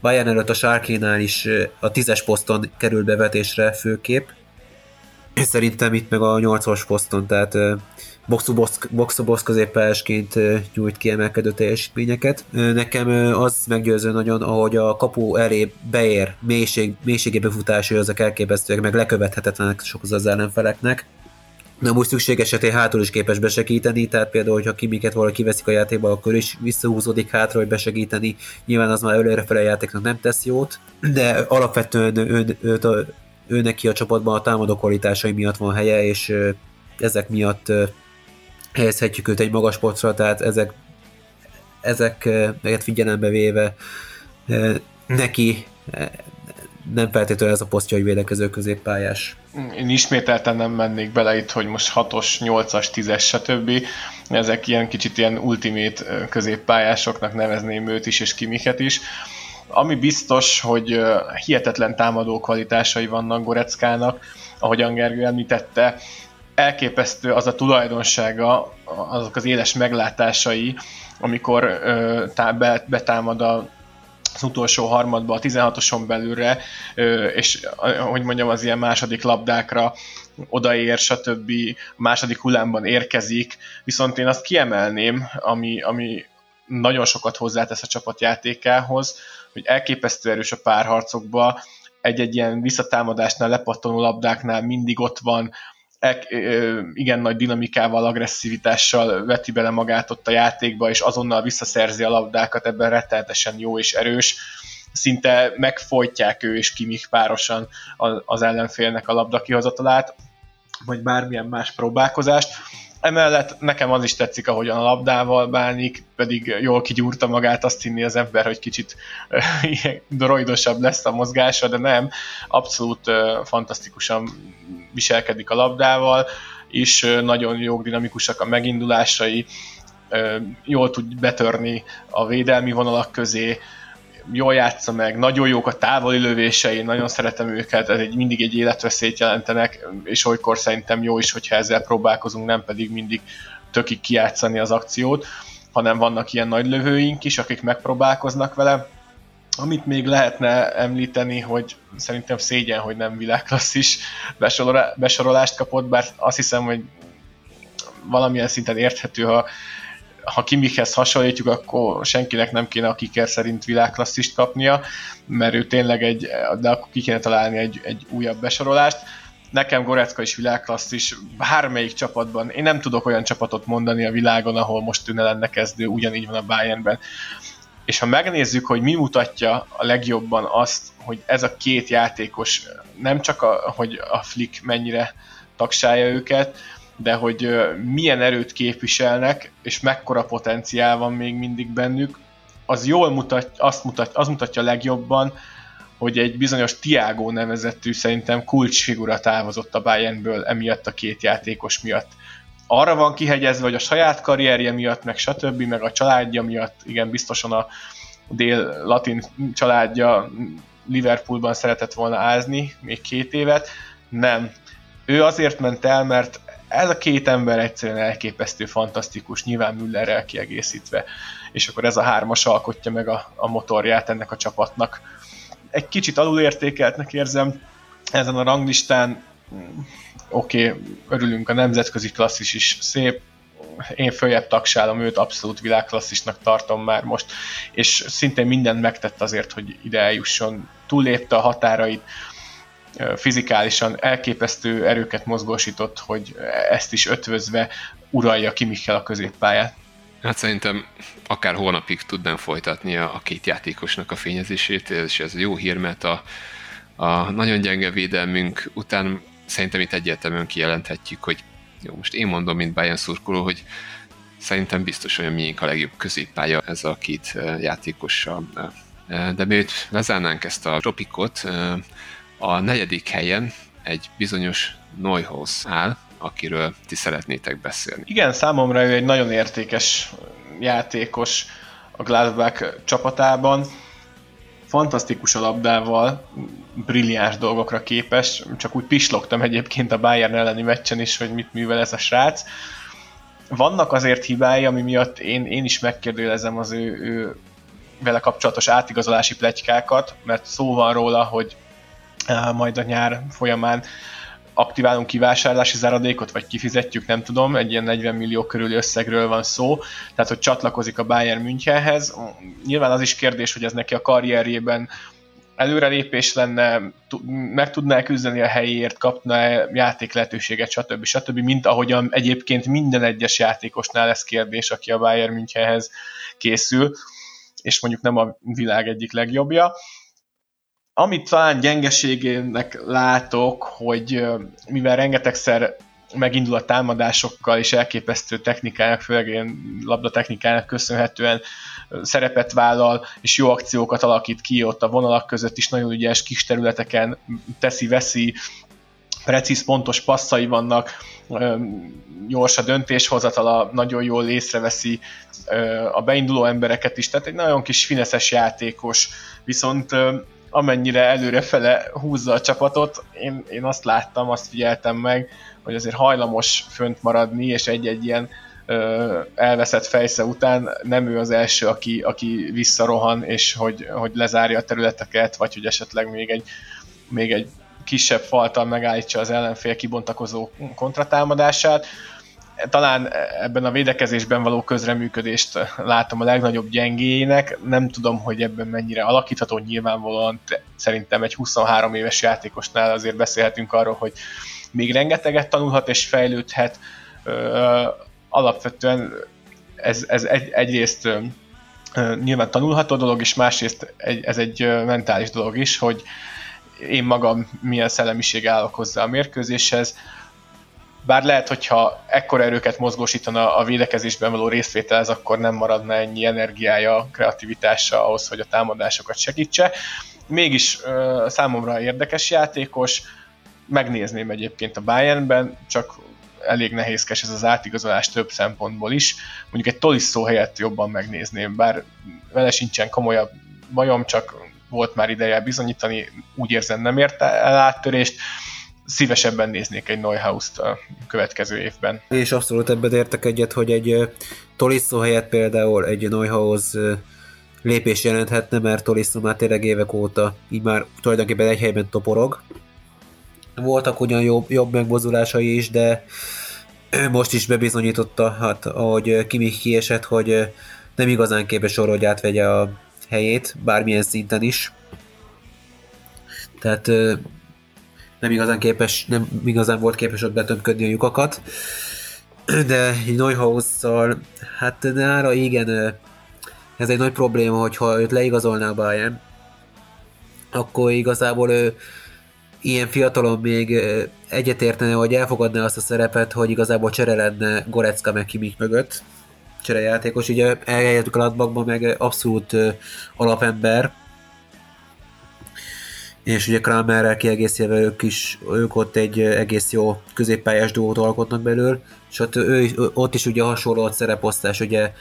[SPEAKER 2] Bayern előtt a Sárkénál is a 10-es poszton kerül bevetésre főkép, szerintem itt meg a 8-as poszton, tehát box-to-box középpályásként nyújt kiemelkedő teljesítményeket. Nekem az meggyőző nagyon, ahogy a kapu elé beér, mélység, mélységébe futásai azok elképesztőek, meg lekövethetetlenek sok az ellenfeleknek. Nem úgy szükség esetén hátul is képes besegíteni, tehát például, hogyha kimiket valaki kiveszik a játékba, akkor is visszahúzódik hátra, hogy besegíteni. Nyilván az már előrefele a játéknak nem tesz jót, de alapvetően ő, ő, ő, ő neki a csapatban a támadó kvalitásai miatt van helye, és ezek miatt helyezhetjük őt egy magas posztra, tehát ezek, ezeket figyelembe véve neki nem feltétlenül ez a posztja, hogy védekező középpályás.
[SPEAKER 3] Én ismételten nem mennék bele itt, hogy most 6-os, 8-as, 10-es, stb. Ezek ilyen kicsit ilyen ultimate középpályásoknak nevezném őt is, és Kimiket is. Ami biztos, hogy hihetetlen támadó kvalitásai vannak Goreckának, ahogy Gergő említette, elképesztő az a tulajdonsága, azok az éles meglátásai, amikor ö, tá, be, betámad a, az utolsó harmadba, a 16-oson belülre, és hogy mondjam, az ilyen második labdákra odaér, stb. A második hullámban érkezik, viszont én azt kiemelném, ami, ami nagyon sokat hozzátesz a csapat játékához, hogy elképesztő erős a párharcokba, egy-egy ilyen visszatámadásnál, lepattanó labdáknál mindig ott van, igen nagy dinamikával, agresszivitással veti bele magát ott a játékba, és azonnal visszaszerzi a labdákat, ebben rettenetesen jó és erős. szinte megfojtják ő és Kimik párosan az ellenfélnek a labda kihozatalát, vagy bármilyen más próbálkozást. Emellett nekem az is tetszik, ahogyan a labdával bánik, pedig jól kigyúrta magát, azt hinni az ember, hogy kicsit droidosabb lesz a mozgása, de nem, abszolút fantasztikusan viselkedik a labdával, és nagyon jó dinamikusak a megindulásai, jól tud betörni a védelmi vonalak közé, jól játsza meg, nagyon jók a távoli lövései, nagyon szeretem őket, ez egy, mindig egy életveszélyt jelentenek, és olykor szerintem jó is, hogyha ezzel próbálkozunk, nem pedig mindig tökig kijátszani az akciót, hanem vannak ilyen nagy lövőink is, akik megpróbálkoznak vele. Amit még lehetne említeni, hogy szerintem szégyen, hogy nem világklasszis besorolást kapott, bár azt hiszem, hogy valamilyen szinten érthető, ha ha Kimikhez hasonlítjuk, akkor senkinek nem kéne a kiker szerint világklasszist kapnia, mert ő tényleg egy, de akkor ki kéne találni egy, egy újabb besorolást. Nekem Gorecka is világklasszis, bármelyik csapatban, én nem tudok olyan csapatot mondani a világon, ahol most tűne lenne kezdő, ugyanígy van a Bayernben. És ha megnézzük, hogy mi mutatja a legjobban azt, hogy ez a két játékos nem csak a, hogy a Flick mennyire tagsálja őket, de hogy milyen erőt képviselnek, és mekkora potenciál van még mindig bennük, az jól mutat, azt mutat, az mutatja legjobban, hogy egy bizonyos Tiago nevezettű szerintem kulcsfigura távozott a Bayernből emiatt a két játékos miatt. Arra van kihegyezve, hogy a saját karrierje miatt, meg stb., meg a családja miatt, igen, biztosan a dél-latin családja Liverpoolban szeretett volna ázni még két évet. Nem. Ő azért ment el, mert ez a két ember egyszerűen elképesztő, fantasztikus, nyilván Müllerrel kiegészítve, és akkor ez a hármas alkotja meg a, a motorját ennek a csapatnak. Egy kicsit alulértékeltnek érzem ezen a ranglistán, oké, okay, örülünk, a nemzetközi klasszis is szép, én följebb tagsálom őt, abszolút világklasszisnak tartom már most, és szintén mindent megtett azért, hogy ide eljusson, túlépte a határait, fizikálisan elképesztő erőket mozgósított, hogy ezt is ötvözve uralja ki Mikkel a középpályát.
[SPEAKER 1] Hát szerintem akár hónapig tudnám folytatni a, a két játékosnak a fényezését, és ez jó hír, mert a, a nagyon gyenge védelmünk után szerintem itt egyértelműen kijelenthetjük, hogy jó, most én mondom, mint Bayern szurkoló, hogy szerintem biztos olyan miénk a legjobb középpálya ez a két játékossal. De miért lezárnánk ezt a tropikot, a negyedik helyen egy bizonyos Neuhaus áll, akiről ti szeretnétek beszélni.
[SPEAKER 3] Igen, számomra ő egy nagyon értékes játékos a Gladbach csapatában. Fantasztikus a labdával, brilliáns dolgokra képes, csak úgy pislogtam egyébként a Bayern elleni meccsen is, hogy mit művel ez a srác. Vannak azért hibái, ami miatt én, én is megkérdőjelezem az ő, ő vele kapcsolatos átigazolási pletykákat, mert szó van róla, hogy majd a nyár folyamán aktiválunk kivásárlási záradékot, vagy kifizetjük, nem tudom, egy ilyen 40 millió körüli összegről van szó, tehát hogy csatlakozik a Bayern Münchenhez. Nyilván az is kérdés, hogy ez neki a karrierjében előrelépés lenne, meg tudná küzdeni a helyéért, kapna játék lehetőséget, stb. stb. Mint ahogyan egyébként minden egyes játékosnál lesz kérdés, aki a Bayern Münchenhez készül, és mondjuk nem a világ egyik legjobbja. Amit talán gyengeségének látok, hogy mivel rengetegszer megindul a támadásokkal és elképesztő technikának, főleg ilyen labdatechnikának köszönhetően szerepet vállal, és jó akciókat alakít ki ott a vonalak között is, nagyon ügyes kis területeken teszi-veszi, precíz, pontos passzai vannak, gyors a döntéshozatala, nagyon jól észreveszi a beinduló embereket is, tehát egy nagyon kis fineszes játékos, viszont amennyire előrefele húzza a csapatot, én, én azt láttam, azt figyeltem meg, hogy azért hajlamos fönt maradni, és egy-egy ilyen ö, elveszett fejsze után nem ő az első, aki, aki visszarohan, és hogy, hogy lezárja a területeket, vagy hogy esetleg még egy, még egy kisebb faltal megállítsa az ellenfél kibontakozó kontratámadását talán ebben a védekezésben való közreműködést látom a legnagyobb gyengéjének. Nem tudom, hogy ebben mennyire alakítható, nyilvánvalóan szerintem egy 23 éves játékosnál azért beszélhetünk arról, hogy még rengeteget tanulhat és fejlődhet. Alapvetően ez, ez egy, egyrészt nyilván tanulható dolog, és másrészt egy, ez egy mentális dolog is, hogy én magam milyen szellemiség állok hozzá a mérkőzéshez, bár lehet, hogyha ekkora erőket mozgósítana a védekezésben való részvételhez, akkor nem maradna ennyi energiája, kreativitása ahhoz, hogy a támadásokat segítse. Mégis számomra érdekes játékos, megnézném egyébként a Bayernben, csak elég nehézkes ez az átigazolás több szempontból is. Mondjuk egy Tolisso helyett jobban megnézném, bár vele sincsen komolyabb bajom, csak volt már ideje bizonyítani, úgy érzem nem érte el áttörést szívesebben néznék egy Neuhaus-t a következő évben.
[SPEAKER 2] És abszolút ebben értek egyet, hogy egy Tolisso helyett például egy Neuhaus lépés jelenthetne, mert Tolisso már tényleg évek óta így már tulajdonképpen egy helyben toporog. Voltak ugyan jobb, jobb megmozulásai is, de most is bebizonyította, hát ahogy Kimi kiesett, hogy nem igazán képes arra, hogy átvegye a helyét, bármilyen szinten is. Tehát nem igazán képes, nem igazán volt képes ott betömködni a lyukakat. De Neuhausszal, hát nára igen, ez egy nagy probléma, hogyha őt leigazolná a Bayern, akkor igazából ő ilyen fiatalon még egyetértene, hogy elfogadná azt a szerepet, hogy igazából csere lenne Gorecka meg Kimik mögött, cserejátékos, ugye eljelentük a meg abszolút alapember, és ugye Kramerrel kiegészítve ők is, ők ott egy egész jó középpályás duót alkotnak belül, és ott, ő, ott is ugye hasonló a szereposztás, ugye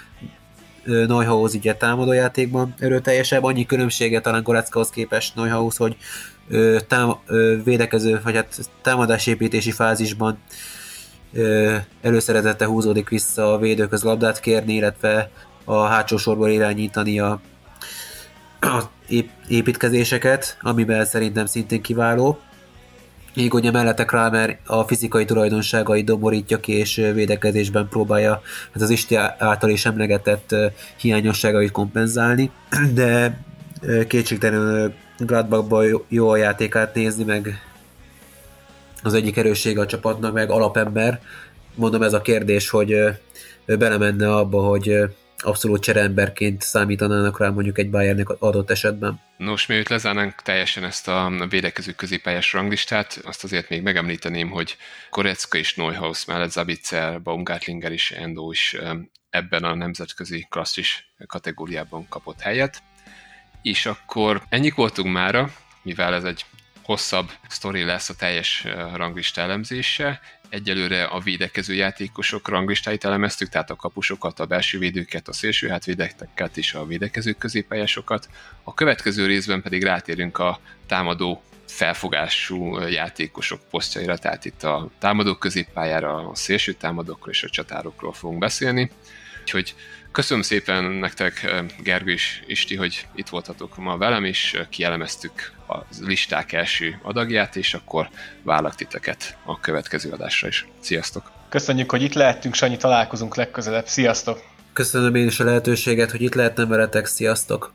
[SPEAKER 2] Neuhaus ugye támadójátékban erőteljesebb, annyi különbsége talán Goreckahoz képest Neuhaus, hogy ö, tám, ö, védekező, vagy hát támadásépítési fázisban ö, előszeretette húzódik vissza a védőköz labdát kérni, illetve a hátsó sorból irányítani a építkezéseket, amiben szerintem szintén kiváló. Még ugye mellette Kramer a fizikai tulajdonságai domborítja ki, és védekezésben próbálja hát az Isti által is emlegetett hiányosságait kompenzálni, de kétségtelenül Gladbachban jó a játékát nézni, meg az egyik erőssége a csapatnak, meg alapember. Mondom, ez a kérdés, hogy belemenne abba, hogy abszolút cseremberként számítanának rá mondjuk egy Bayernnek adott esetben.
[SPEAKER 1] Nos, mielőtt lezárnánk teljesen ezt a védekező középpályás ranglistát, azt azért még megemlíteném, hogy Korecka és Neuhaus mellett Zabitzer, Baumgartlinger és Endo is ebben a nemzetközi klasszis kategóriában kapott helyet. És akkor ennyik voltunk mára, mivel ez egy hosszabb sztori lesz a teljes ranglista elemzése. Egyelőre a védekező játékosok ranglistáit elemeztük, tehát a kapusokat, a belső védőket, a szélső hátvédeket és a védekező középpályásokat. A következő részben pedig rátérünk a támadó felfogású játékosok posztjaira, tehát itt a támadó középpályára, a szélső támadókról és a csatárokról fogunk beszélni. Úgyhogy Köszönöm szépen nektek, Gergő és Isti, hogy itt voltatok ma velem, és kielemeztük a listák első adagját, és akkor vállak titeket a következő adásra is. Sziasztok!
[SPEAKER 3] Köszönjük, hogy itt lehettünk, Sanyi, találkozunk legközelebb. Sziasztok!
[SPEAKER 2] Köszönöm én is a lehetőséget, hogy itt lehetnem veletek. Sziasztok!